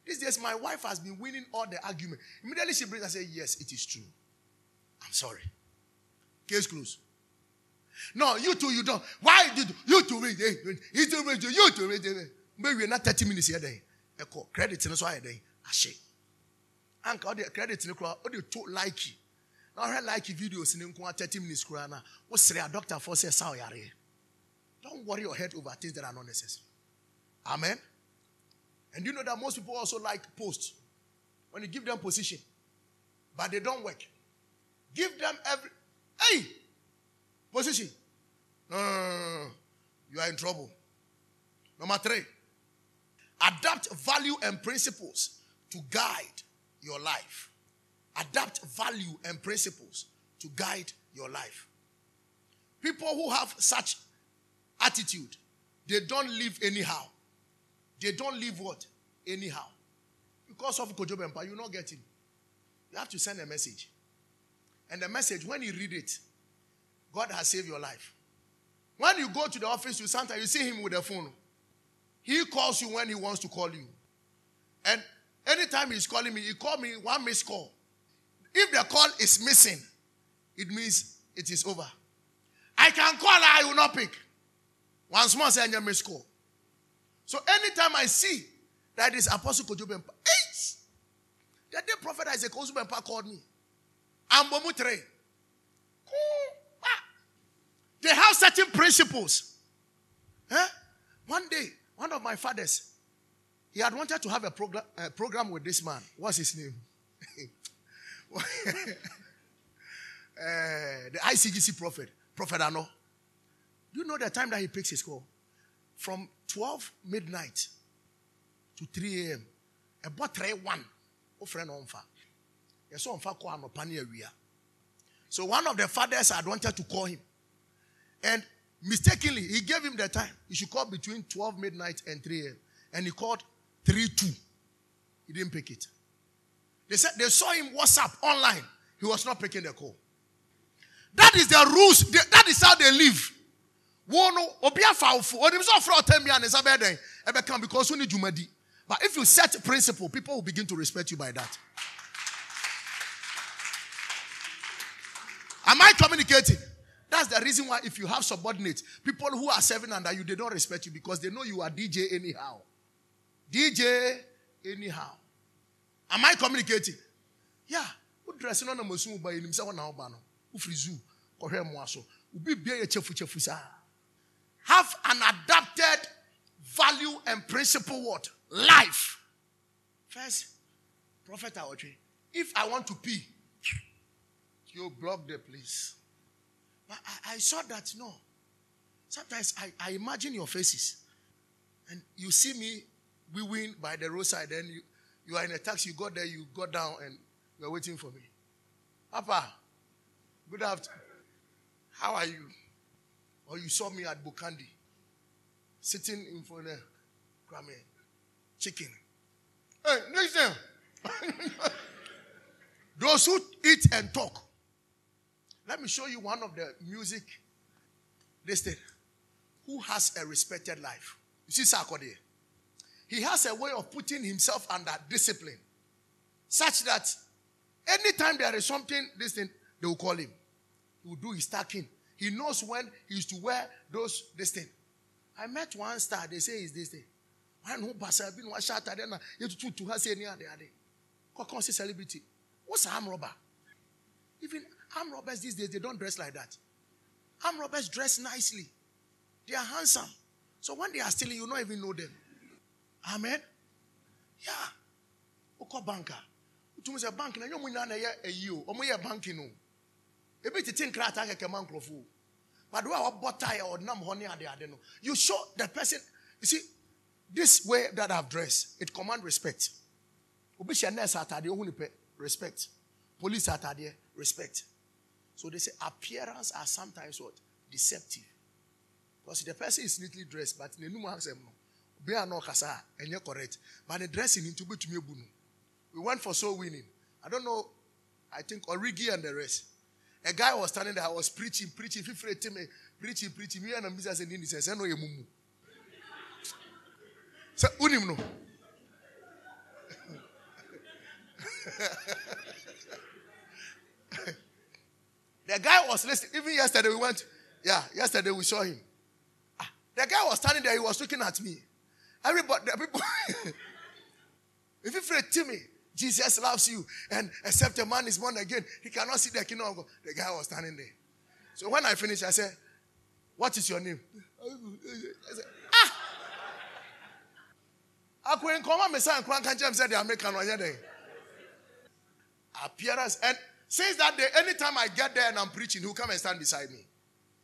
These days, my wife has been winning all the argument. Immediately she brings and says, Yes, it is true. I'm sorry. Case closed. No, you two, you don't. Why did you two read? You two read. You two read. Maybe we're not 30 minutes here. Then, echo credit in so I then. Ashe. Anka, all the credit in the crowd, all the two like you. Now, I like videos in 30 minutes. What's the doctor for say? Don't worry your head over things that are not necessary. Amen. And you know that most people also like posts when you give them position, but they don't work. Give them every. Hey, Position. No, no, no, no, You are in trouble. Number three, adapt value and principles to guide your life. Adapt value and principles to guide your life. People who have such attitude, they don't live anyhow. They don't leave what? Anyhow. Because of Kojo Empire, you're not getting. You have to send a message. And the message, when you read it, God has saved your life. When you go to the office to Santa, you see him with the phone. He calls you when he wants to call you. And anytime he's calling me, he call me one missed call. If the call is missing, it means it is over. I can call, I will not pick. Once more, say missed call. So anytime I see that that is Apostle Owusu Bempah, eight. The day prophet Isaac Owusu Bempah called me. Ambomutre. They have certain principles. Huh? One day, one of my fathers, he had wanted to have a program, a program with this man. What's his name? uh, the ICGC prophet, Prophet Ano. Do you know the time that he picks his call? From 12 midnight to 3 a.m. About 3 1. O friend on fa. Yes, on fa call So one of the fathers had wanted to call him. And mistakenly, he gave him the time. He should call between 12 midnight and 3 a.m. And he called 3 2. He didn't pick it. They said they saw him WhatsApp online. He was not picking the call. That is the rules. That is how they live. But if you set principle, people will begin to respect you by that. Am I communicating? That's the reason why if you have subordinates, people who are serving under you, they don't respect you because they know you are DJ anyhow. DJ anyhow. Am I communicating? Yeah. Who dressing on a musu by himself now bano. Who frizu. Mwaso. Ubi be chefu chefu sa. Have an adapted value and principle what? Life. First, Prophet Awotri, if I want to pee, you block the place. But I, I saw that no. Sometimes I, I imagine your faces. And you see me we win by the roadside, then you, you are in a taxi, you got there, you got down, and you are waiting for me. Papa, good afternoon. How are you? Or you saw me at Bukandi, sitting in front of Kwame, chicken. Hey, time. Those who eat and talk. Let me show you one of the music listed who has a respected life. You see Sarkodie? He has a way of putting himself under discipline such that anytime there is something, thing, they will call him. He will do his stacking. He knows when he used to wear those, this thing. I met one star, they say is this thing. One who pass been one shot at them, you to to her say near the other. Kokon celebrity. What's arm robber? Even arm robbers these days, they don't dress like that. Arm robbers dress nicely. They are handsome. So when they are stealing, you don't even know them. Amen. Yeah. Oko banker. Utumu se bank na nyomu nyana ye eyi o. Omo ye banking no. Ebi tete nkrata keke man krofo. But do our butter or nam honey ade ade no. You show the person. You see, this way that I've dressed, it command respect. Obi she nurse ohun respect. Police atade respect. So they say appearance are sometimes what deceptive. Because the person is neatly dressed, but in the new be no kasa and you're correct. But the dressing into be to me We went for soul winning. I don't know. I think Origi and the rest. A guy was standing there. I was preaching, preaching. Feel free me, preaching, preaching. Me and I'm and he says, "I know you mumu." So unim no. the guy was listening. Even yesterday we went. Yeah, yesterday we saw him. Ah, the guy was standing there. He was looking at me. Everybody, the people. if you feel to me, Jesus loves you, and except a man is born again, he cannot see the kingdom of God. The guy was standing there. So when I finished, I said, What is your name? I said, Ah! I couldn't come said the American. Appearance. And since that day, anytime I get there and I'm preaching, he'll come and stand beside me.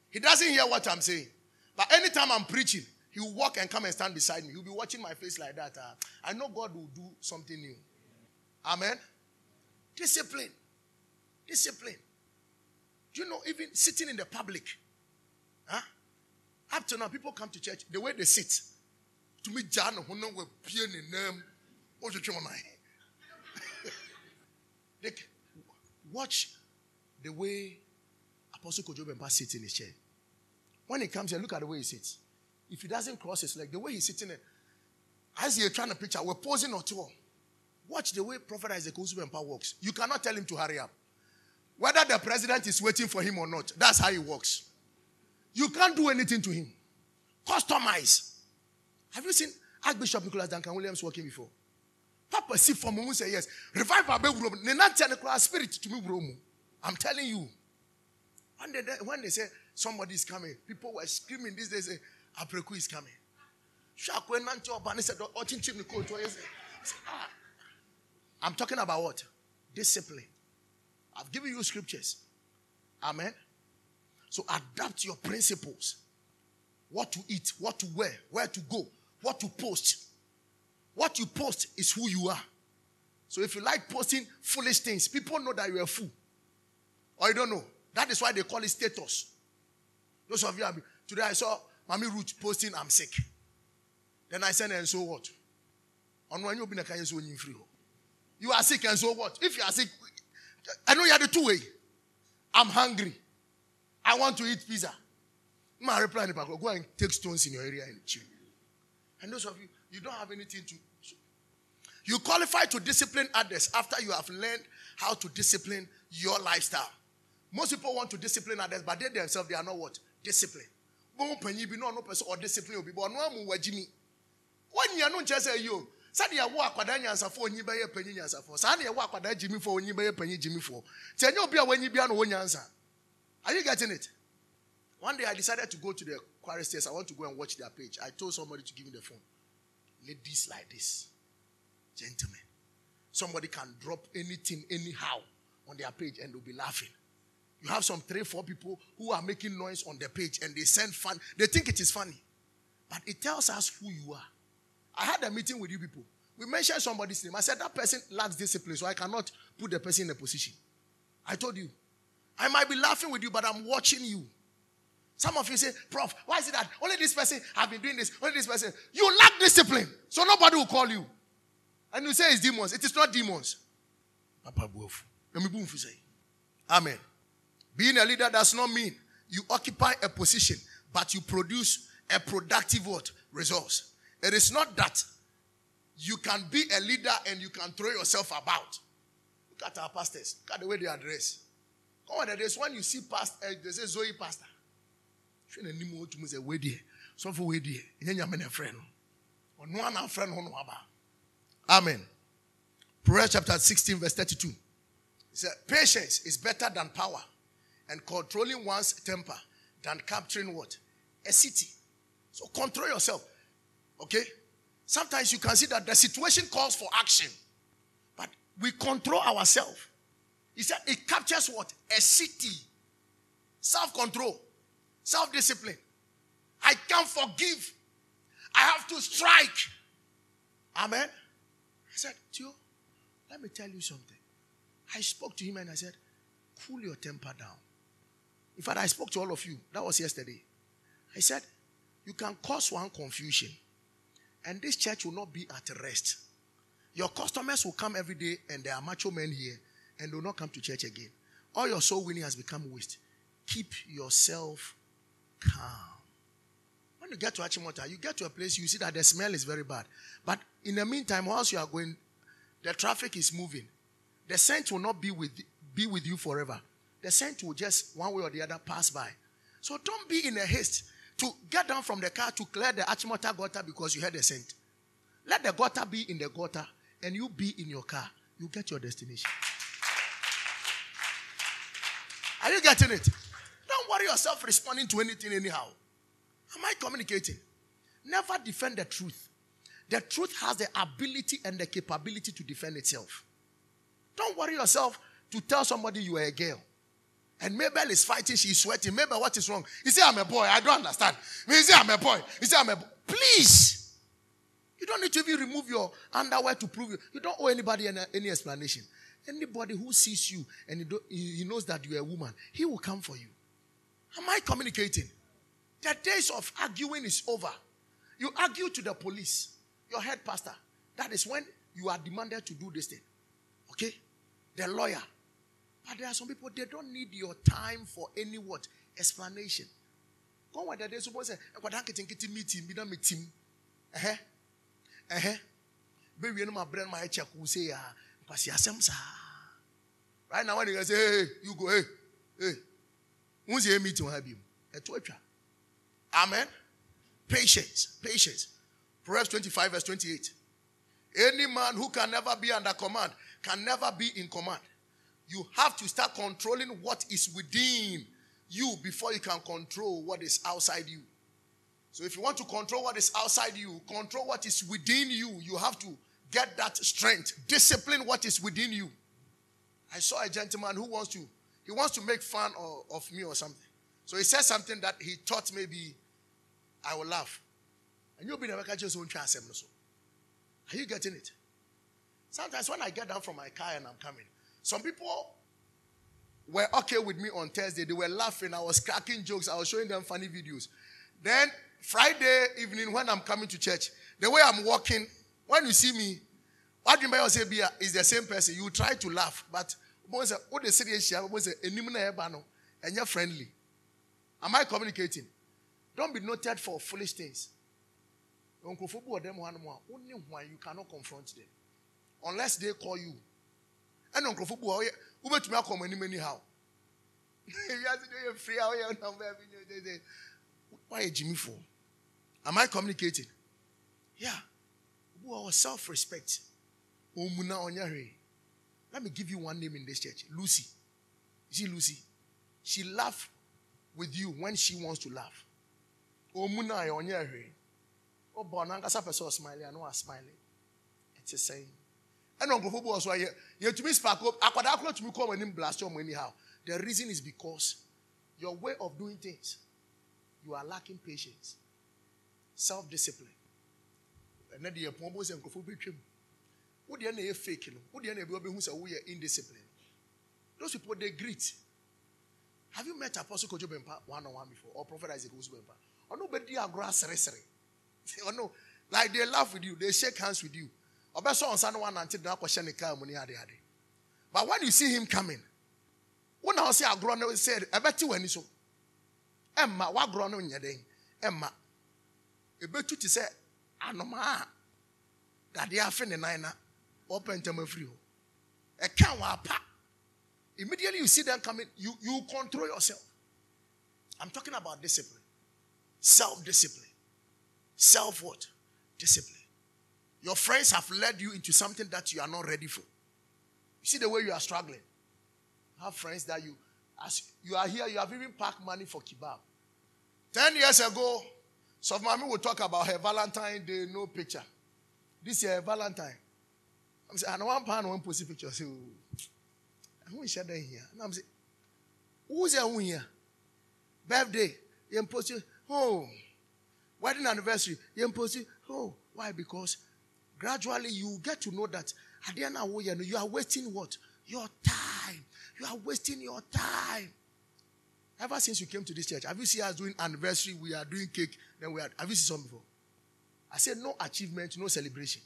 He doesn't hear what I'm saying. But anytime I'm preaching, He will walk and come and stand beside me. He'll be watching my face like that. Uh, I know God will do something new. Amen. Discipline. Discipline. Do you know, even sitting in the public, huh? Up to now, people come to church, the way they sit. To me, John, who know what in name, what's your They watch the way Apostle Kojo sits in his chair. When he comes here, look at the way he sits. If he doesn't cross his leg, the way he's sitting there, as he's trying to picture, we're posing or two. Watch the way Prophet Isaac Bempah works. You cannot tell him to hurry up. Whether the president is waiting for him or not, that's how he works. You can't do anything to him. Customize. Have you seen Archbishop Nicholas Duncan Williams working before? Papa see for me say yes. Revive our baby. spirit to me. I'm telling you. When they, when they say somebody is coming, people were screaming these days, say, Apreku is coming. Ah. I'm talking about what? Discipline. I've given you scriptures. Amen. So adapt your principles. What to eat, what to wear, where to go, what to post. What you post is who you are. So if you like posting foolish things, people know that you're a fool. Or you don't know. That is why they call it status. Those of you have today I saw Mommy Ruth posting, I'm sick. Then I said, and so what? On when you free. Oh. You are sick, and so what? If you are sick, I know you are the two way. I'm hungry. I want to eat pizza. My reply in the go and take stones in your area and chew. And those of you, you don't have anything to. You qualify to discipline others after you have learned how to discipline your lifestyle. Most people want to discipline others, but they themselves they are not what discipline. When you are not just a you, sɛdeɛ wo akwadaa nyansafoɔ onyi bɛyɛ panyin nyansafoɔ neɛ wo akwadaa gyimifoɔ onyi bɛyɛ panyin gyimifoɔ nti ɛnyɛ obi a wanyi bia na wɔ nyansa. Are you getting it? One day i decided to go to the choristers i want to go and watch their page. I told somebody to give me the phone. Ladies like this. Gentlemen somebody can drop anything anyhow on their page and they'll be laughing. You have some three four people who are making noise on the page and they send fun. They think it is funny. But it tells us who you are I had a meeting with you people. We mentioned somebody's name. I said that person lacks discipline, so I cannot put the person in a position. I told you. I might be laughing with you, but I'm watching you. Some of you say, Prof, why is it that only this person have been doing this? Only this person. You lack discipline, so nobody will call you. And you say it's demons. It is not demons. Amen. Being a leader does not mean you occupy a position, but you produce a productive what? Resource. It is not that you can be a leader and you can throw yourself about. Look at our pastors. Look at the way they address. Come on, there's when you see pastor, uh, they say Zoe pastor. So for way dear, and a friend. On one friend on Amen. Proverbs chapter 16, verse 32. It says, Patience is better than power, and controlling one's temper than capturing what? A city. So control yourself. Okay? Sometimes you can see that the situation calls for action, but we control ourselves. He said it captures what? A city. Self control, self discipline. I can't forgive. I have to strike. Amen. I said, Tio, let me tell you something. I spoke to him and I said, cool your temper down. In fact, I spoke to all of you. That was yesterday. I said, you can cause one confusion and this church will not be at rest. Your customers will come every day and there are macho men here and will not come to church again. All your soul winning has become waste. Keep yourself calm. When you get to Achimota, you get to a place, you see that the smell is very bad. But in the meantime, whilst you are going, the traffic is moving. The scent will not be with, be with you forever. The scent will just, one way or the other, pass by. So don't be in a haste to get down from the car to clear the Achimota gutter because you heard the scent. Let the gutter be in the gutter and you be in your car. You get your destination. Are you getting it? Don't worry yourself responding to anything anyhow. Am I communicating? Never defend the truth. The truth has the ability and the capability to defend itself. Don't worry yourself to tell somebody you are a girl. And Mabel is fighting, she's sweating. Mabel, what is wrong? He said, I'm a boy. I don't understand. He said, I'm a boy. He said, I'm a boy. Please. You don't need to even remove your underwear to prove you. You don't owe anybody any, any explanation. Anybody who sees you and he, he knows that you're a woman, he will come for you. Am I communicating? The days of arguing is over. You argue to the police, your head pastor. That is when you are demanded to do this thing. Okay? The lawyer. But there are some people, they don't need your time for any what? Explanation. Go where they're supposed to say, I can't meeting, done meeting. Eh? Eh? Baby, my brain, my check will say, ah, because you're Right now, when you say, hey, you go, hey, hey. Who's your meeting? Have you? Amen. Patience. Patience. Proverbs 25, verse 28. Any man who can never be under command can never be in command. You have to start controlling what is within you before you can control what is outside you. So, if you want to control what is outside you, control what is within you, you have to get that strength, discipline what is within you. I saw a gentleman who wants to, he wants to make fun of, of me or something. So he said something that he thought maybe I will laugh. And you'll be the just won't try Are you getting it? Sometimes when I get down from my car and I'm coming, some people were okay with me on Thursday. They were laughing. I was cracking jokes. I was showing them funny videos. Then Friday evening, when I'm coming to church, the way I'm walking, when you see me, what you may say is the same person. You try to laugh, but what the serious and you're friendly. Am I communicating? Don't be noted for foolish things. You cannot confront them unless they call you. And Uncle Fubu, who bet me come any anyhow. Why are Jimmy for? Am I communicating? Yeah. Self respect. Let me give you one name in this church Lucy. You see, Lucy? She laughs with you when she wants to laugh. Omuna onyere. O born ankasa person smiling, I know I smiling. It's a saying. And on Kofubu also here. You to be spark up. Akwada to call when him blast your anyhow. The reason is because your way of doing things, you are lacking patience, self-discipline. And then the pombo and Kofubu trim. What the end fake, you know? What the end of who's a oh, we are indisciplined. Those people they greet. Have you met Apostle Kojo Bempah one on one before? Or Prophet Isaac Owusu Bempah? Or nobody are grass sere Or no, like they laugh with you, they shake hands with you. Best on Sunday one until the question the car money But when you see him coming, when I say I grown said, I bet you when you so. Emma, what grown on your day? Emma, a bet you to say, Anoma, that they are finna nine open to my free. A can't pa. Immediately you see them coming, you, you control yourself. I'm talking about discipline. Self discipline. Self what? Discipline. Your friends have led you into something that you are not ready for. You see the way you are struggling. You have friends that you, as you are here, you have even packed money for kebab. Ten years ago, so mommy will talk about her Valentine Day, no picture. This year, Valentine. I'm saying, I know one pound, one pussy picture. So, oh, who is that here? And I'm saying, who's that one here? Birthday, you impose oh. Wedding anniversary, you impose oh. Why? Because gradually you get to know that at the end of the year, you are wasting what? Your time. You are wasting your time. Ever since you came to this church, have you seen us doing anniversary? We are doing cake. Then we are. Have you seen some before? I said no achievement, no celebration.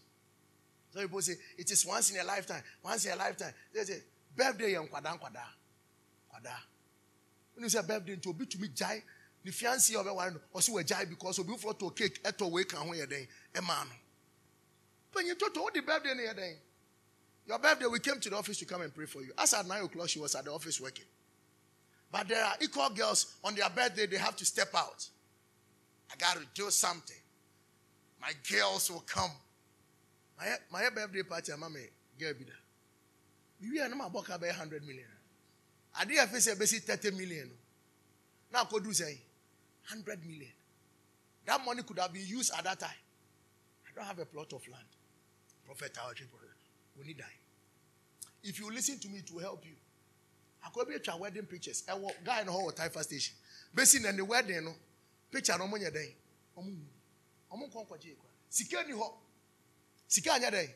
So people say it is once in a lifetime. Once in a lifetime. They say birthday yɛn nkwadaa nkwadaa nkwadaa when you say birthday nti to tumi jai. The fiancé a ɔbɛware no ɔsi wɔ gyae because obi foforɔ tɔ cake ɛtɔ wei ka ho yɛ dɛn ɛmaa no panyin toto ɔdi birthday yɛ dɛn your birthday we came to the office to come and pray for you. As at nine o'clock she was at the office working. But there are equal girls on their birthday they have to step out. I got to do something. My girls will come. My my birthday party I'm a girl be there. Biribi a na ma bɔ ka bɛyɛ hundred million. Adeɛ a fɛ sɛ bɛsi thirty million. No na akɔdu sɛ hundred million. That money could have been used at that time. I don't have a plot of land prophet our prophet we need die if you listen to me it will help you. Akɔbi atwa wedding pictures. Ɛwɔ guy no hɔ wɔ taifa station. Besi na ne wedding no picture no dɛn ɔmo wu ɔmo nkɔ nkɔgye ekura sika ni hɔ sika anyɛ dɛn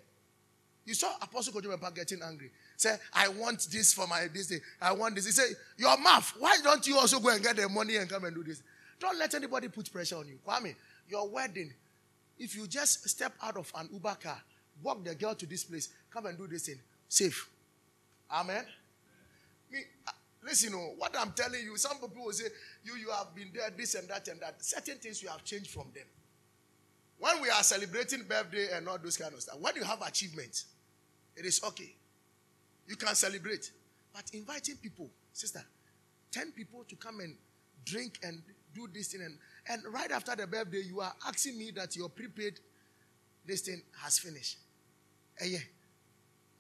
you saw apostle mẹpa getting angry. Say i want this for my this day. I want this. He say your mouth why don't you also go and get the money and come and do this? Don't let anybody put pressure on you. Kwame your wedding if you just step out of an uber car walk the girl to this place come and do this thing. Safe. Amen. Me uh, listen you know, what i'm telling you some people will say you you have been there this and that and that. Certain things you have changed from them. When we are celebrating birthday and all those kind of stuff when you have achievements it is okay. You can celebrate. But inviting people sister 10 people to come and drink and do this thing and, and right after the birthday you are asking me that your prepaid this thing has finished yeah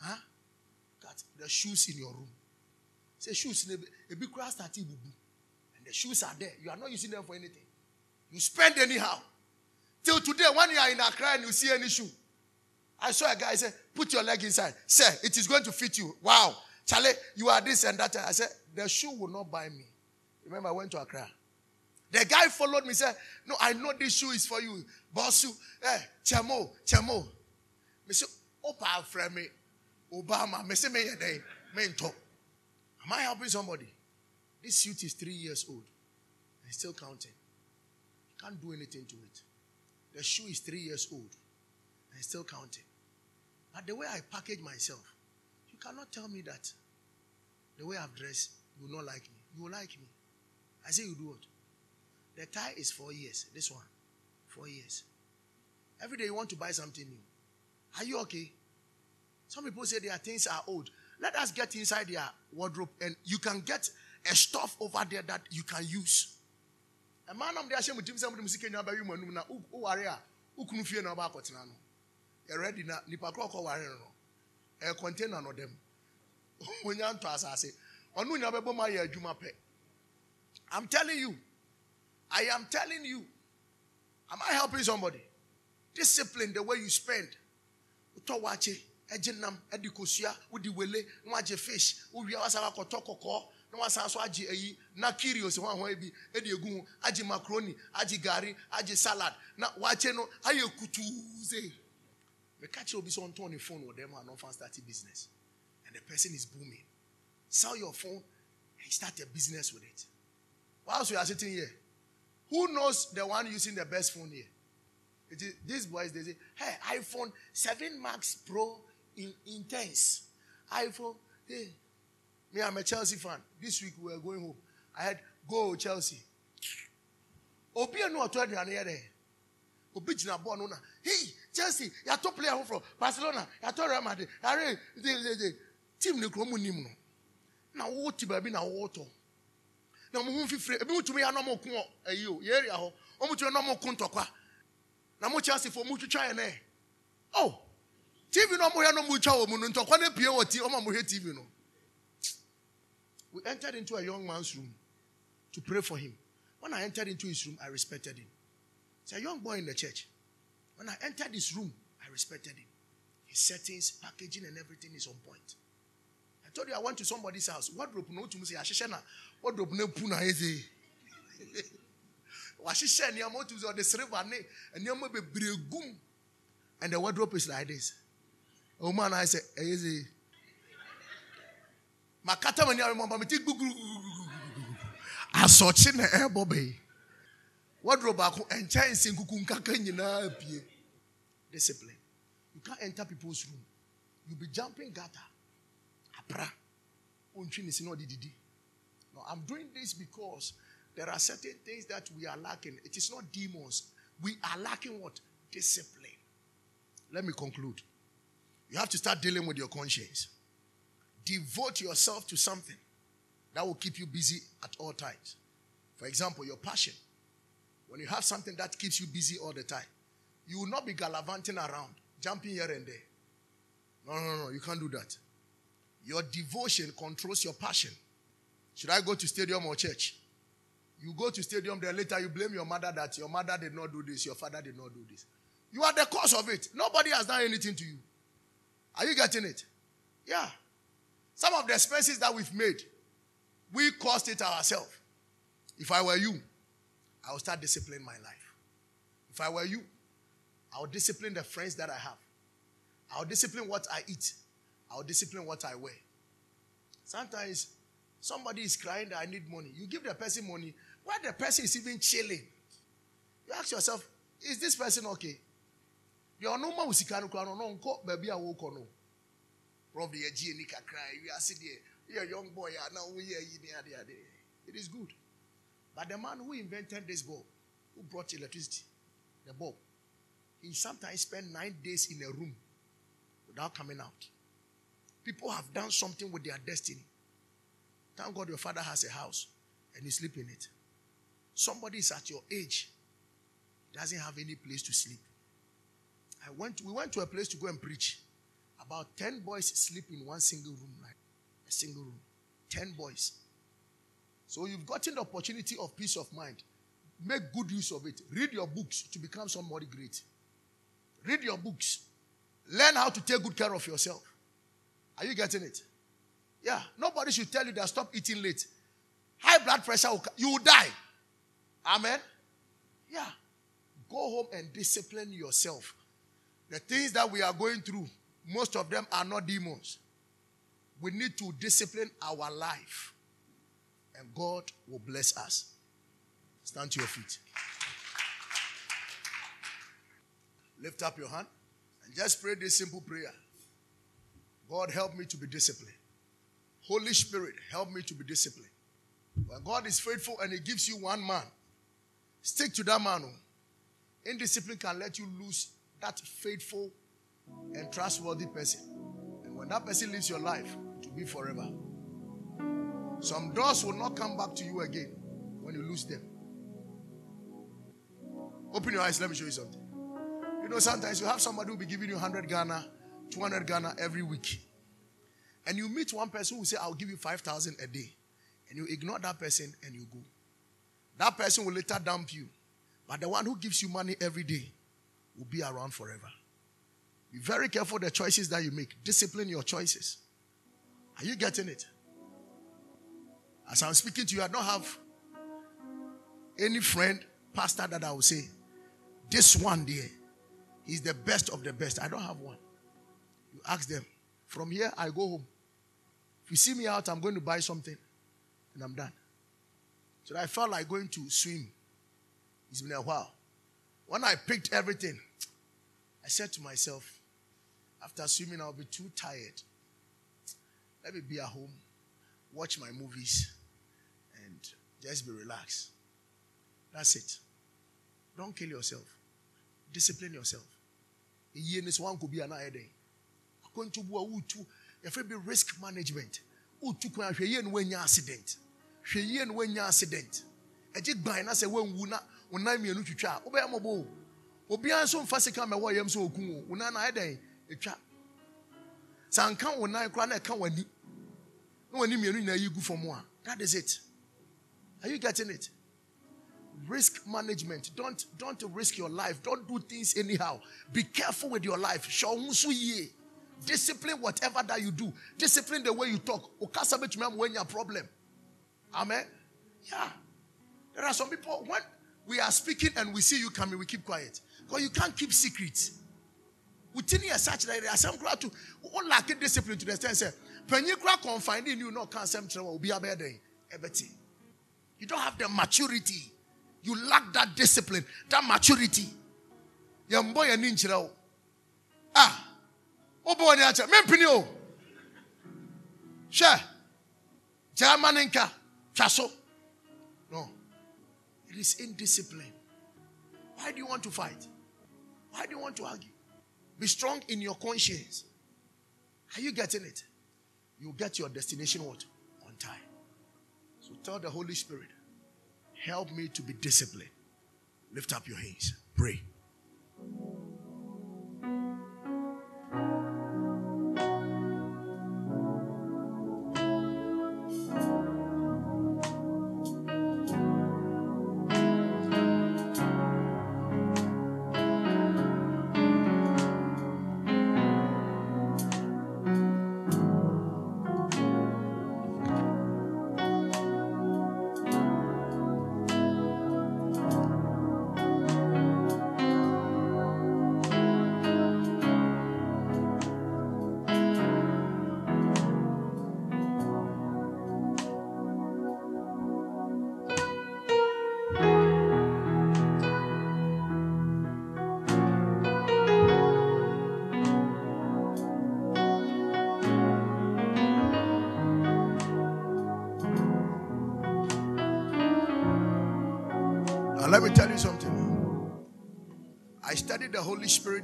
huh? Got the shoes in your room. Say shoes a big grass start and the shoes are there. You are not using them for anything. You spend anyhow. Till today when you are in Accra and you see any shoe I saw a guy say put your leg inside. Sir it is going to fit you. Wow. Charlie you are this and that. I said the shoe will not buy me. Remember I went to Accra. The guy followed me, said, No, I know this shoe is for you. Bossu, eh, chamo, chamo. Me say, Opa frame Obama. Me say, me day, me. Am I helping somebody? This suit is three years old and still counting. You can't do anything to it. The shoe is three years old and still counting. But the way I package myself, you cannot tell me that the way I've dressed, you will not like me. You will like me. I say, you do what? The tie is four years. This one, four years. Every day you want to buy something new. Are you okay? Some people say their things are old. Let us get inside their wardrobe and you can get a stuff over there that you can use. A man am there shame with him some music na bayi manum na u ware a ah, ukunu fie na ba akotena no. You ready na nipa kro ko ware no. E container no dem. Onya nto asase. Onu nya bebo ma ya adwuma pe. I'm telling you, I am telling you. Am I helping somebody? Discipline the way you spend. Utọ wache, ejinam, edikosia, udi wele, nwaje fish, uwi awasa wakoto koko, na wasa so aji eyi, na curious ho ebi, edi egu, aji macaroni, aji gari, aji salad, na wache no aye kutuze. Me catch obi so on the phone with them and not start a business. And the person is booming. Sell your phone and start a business with it. Whilst we are sitting here, who knows the one using the best phone here? It is, these boys, they say, hey, iPhone 7 Max Pro in, intense. iPhone, hey, me, I'm a Chelsea fan. This week we are going home. I had go Chelsea. Obi no oto aduane ye de. Obi gina ball no na. Hey, Chelsea, ya top player from Barcelona, ya to Real Madrid. Are team ne kro mu nim no. Na wo ti ba bi na wo to na ɔmo ho fifire ebi mutumi ya na ɔmo ko ayi o yɛ area hɔ ɔmo mutumi na ɔmo ko ntɔkwa na mo kyerɛ mo oh tv na ɔmo yɛ na ɔmo twa wɔ mu no na pie ti hwɛ tv no. We entered into a young man's room to pray for him. When i entered into his room i respected him. He's a young boy in the church. When i entered his room i respected him. His settings packaging and everything is on point. I told you I went to somebody's house. Wardrobe no to say ahyehyɛ na wardrobe no pu na wahyehyɛ nneɛma otu sɛ ɔde silver ne nneɛma bebree gum and the wardrobe is like this ɔmo ana ayɛ sɛ ɛyɛ sɛ makata ma nneɛma mɔmɔ mi ti bɛyi wardrobe discipline you can't enter people's room you be jumping I'm doing this because there are certain things that we are lacking. It is not demons. We are lacking what? Discipline. Let me conclude. You have to start dealing with your conscience. Devote yourself to something that will keep you busy at all times. For example, your passion. When you have something that keeps you busy all the time, you will not be gallivanting around, jumping here and there. No, no, no, you can't do that. Your devotion controls your passion. Should I go to stadium or church? You go to stadium, then later you blame your mother that your mother did not do this, your father did not do this. You are the cause of it. Nobody has done anything to you. Are you getting it? Yeah. Some of the expenses that we've made, We caused it ourselves. If I were you, I would start disciplining my life. If I were you, I would discipline the friends that I have. I would discipline what I eat. I would discipline what I wear. Sometimes somebody is crying that I need money. You give the person money while the person is even chilling. You ask yourself, is this person okay? Your normal kwano no nko baby a wo no. Probably a G ni cry. You are sitting you're a young boy, ah, now we are here. It is good. But the man who invented this bulb, who brought electricity, the bulb, he sometimes spent nine days in a room without coming out. People have done something with their destiny. Thank God your father has a house and you sleep in it. Somebody is at your age, doesn't have any place to sleep. I went, we went to a place to go and preach. About 10 boys sleep in one single room, right? A single room. 10 boys. So you've gotten the opportunity of peace of mind. Make good use of it. Read your books to become somebody great. Read your books. Learn how to take good care of yourself. Are you getting it? Yeah. Nobody should tell you that stop eating late. High blood pressure, you will die. Amen. Yeah. Go home and discipline yourself. The things that we are going through, most of them are not demons. We need to discipline our life, and God will bless us. Stand to your feet. Lift up your hand and just pray this simple prayer God, help me to be disciplined. Holy Spirit, help me to be disciplined. When God is faithful and He gives you one man, stick to that man. Oh. Indiscipline can let you lose that faithful and trustworthy person. And when that person leaves your life, it will be forever. Some doors will not come back to you again when you lose them. Open your eyes, let me show you something. You know, sometimes you have somebody who will be giving you 100 Ghana, 200 Ghana every week. And you meet one person who say, I'll give you 5,000 a day. And you ignore that person and you go. That person will later dump you. But the one who gives you money every day will be around forever. Be very careful the choices that you make. Discipline your choices. Are you getting it? As I'm speaking to you, I don't have any friend, pastor that I will say, this one there He's the best of the best. I don't have one. You ask them. From here, I go home. If you see me out, I'm going to buy something and I'm done. So I felt like going to swim. It's been a while. When I picked everything, I said to myself, after swimming, I'll be too tired. Let me be at home, watch my movies, and just be relaxed. That's it. Don't kill yourself. Discipline yourself yie ne sɛ wankɔ bi ana ayɛ dɛn akwantu bu a wotu yɛfrɛ risk management kwan hwɛ yie accident hwɛ yie no woanya accident ɛgye gban na sɛ woanwu na wo nan mmienu twitwa a wobɛyɛ mmɔbɔ o obiara nso mfa sika mɛwɔ yam sɛ ɔku o wo nan na ayɛ dɛn ɛtwa sɛ anka wo nan koraa na ɛka w'ani na w'ani mmienu nyinaa yi gu fam a that is it are you getting it risk management. Don't don't risk your life. Don't do things anyhow. Be careful with your life. Discipline whatever that you do. Discipline the way you talk. when you problem. Amen. Yeah. There are some people when we are speaking and we see you coming, we keep quiet. Because you can't keep secrets. Within here, such that there are some crowd to all lack discipline to extent say, when you crack finding you know can't trouble We be a better everything. You don't have the maturity you lack that discipline, that maturity. Young boy and ninja. Ah, oh boy, mempini o. Sure. Germaninka, chaso. No. It is indiscipline. Why do you want to fight? Why do you want to argue? Be strong in your conscience. Are you getting it? You get your destination what? On time. So tell the Holy Spirit, Help me to be disciplined. Lift up your hands. Pray.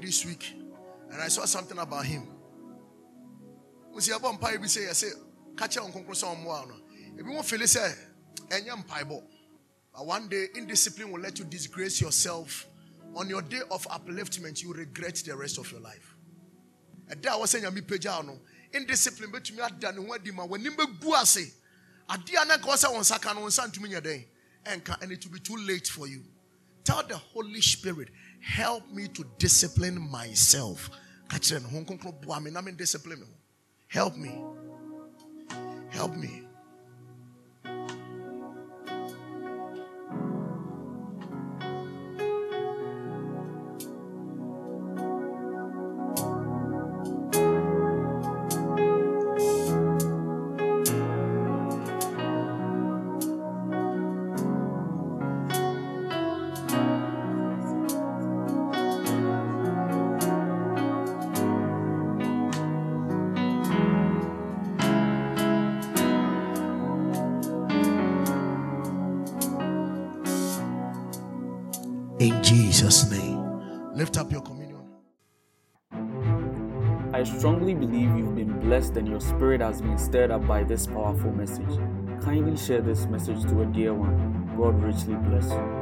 This week and I saw something about him. We see about mpae bi say say catch on konkro so mo no. If you want feel say enya mpae But one day indiscipline will let you disgrace yourself. On your day of upliftment, you regret the rest of your life. And that was saying me pagya no. Indiscipline betumi ada ne ho adi ma w'anim begu ase. Ade a na ka sɛ wɔn nsa ka no nsa ntumi den. And it will be too late for you. Tell the Holy Spirit, help me to discipline myself. Help me. Help me. Spirit has been stirred up by this powerful message. Kindly share this message to a dear one. God richly bless you.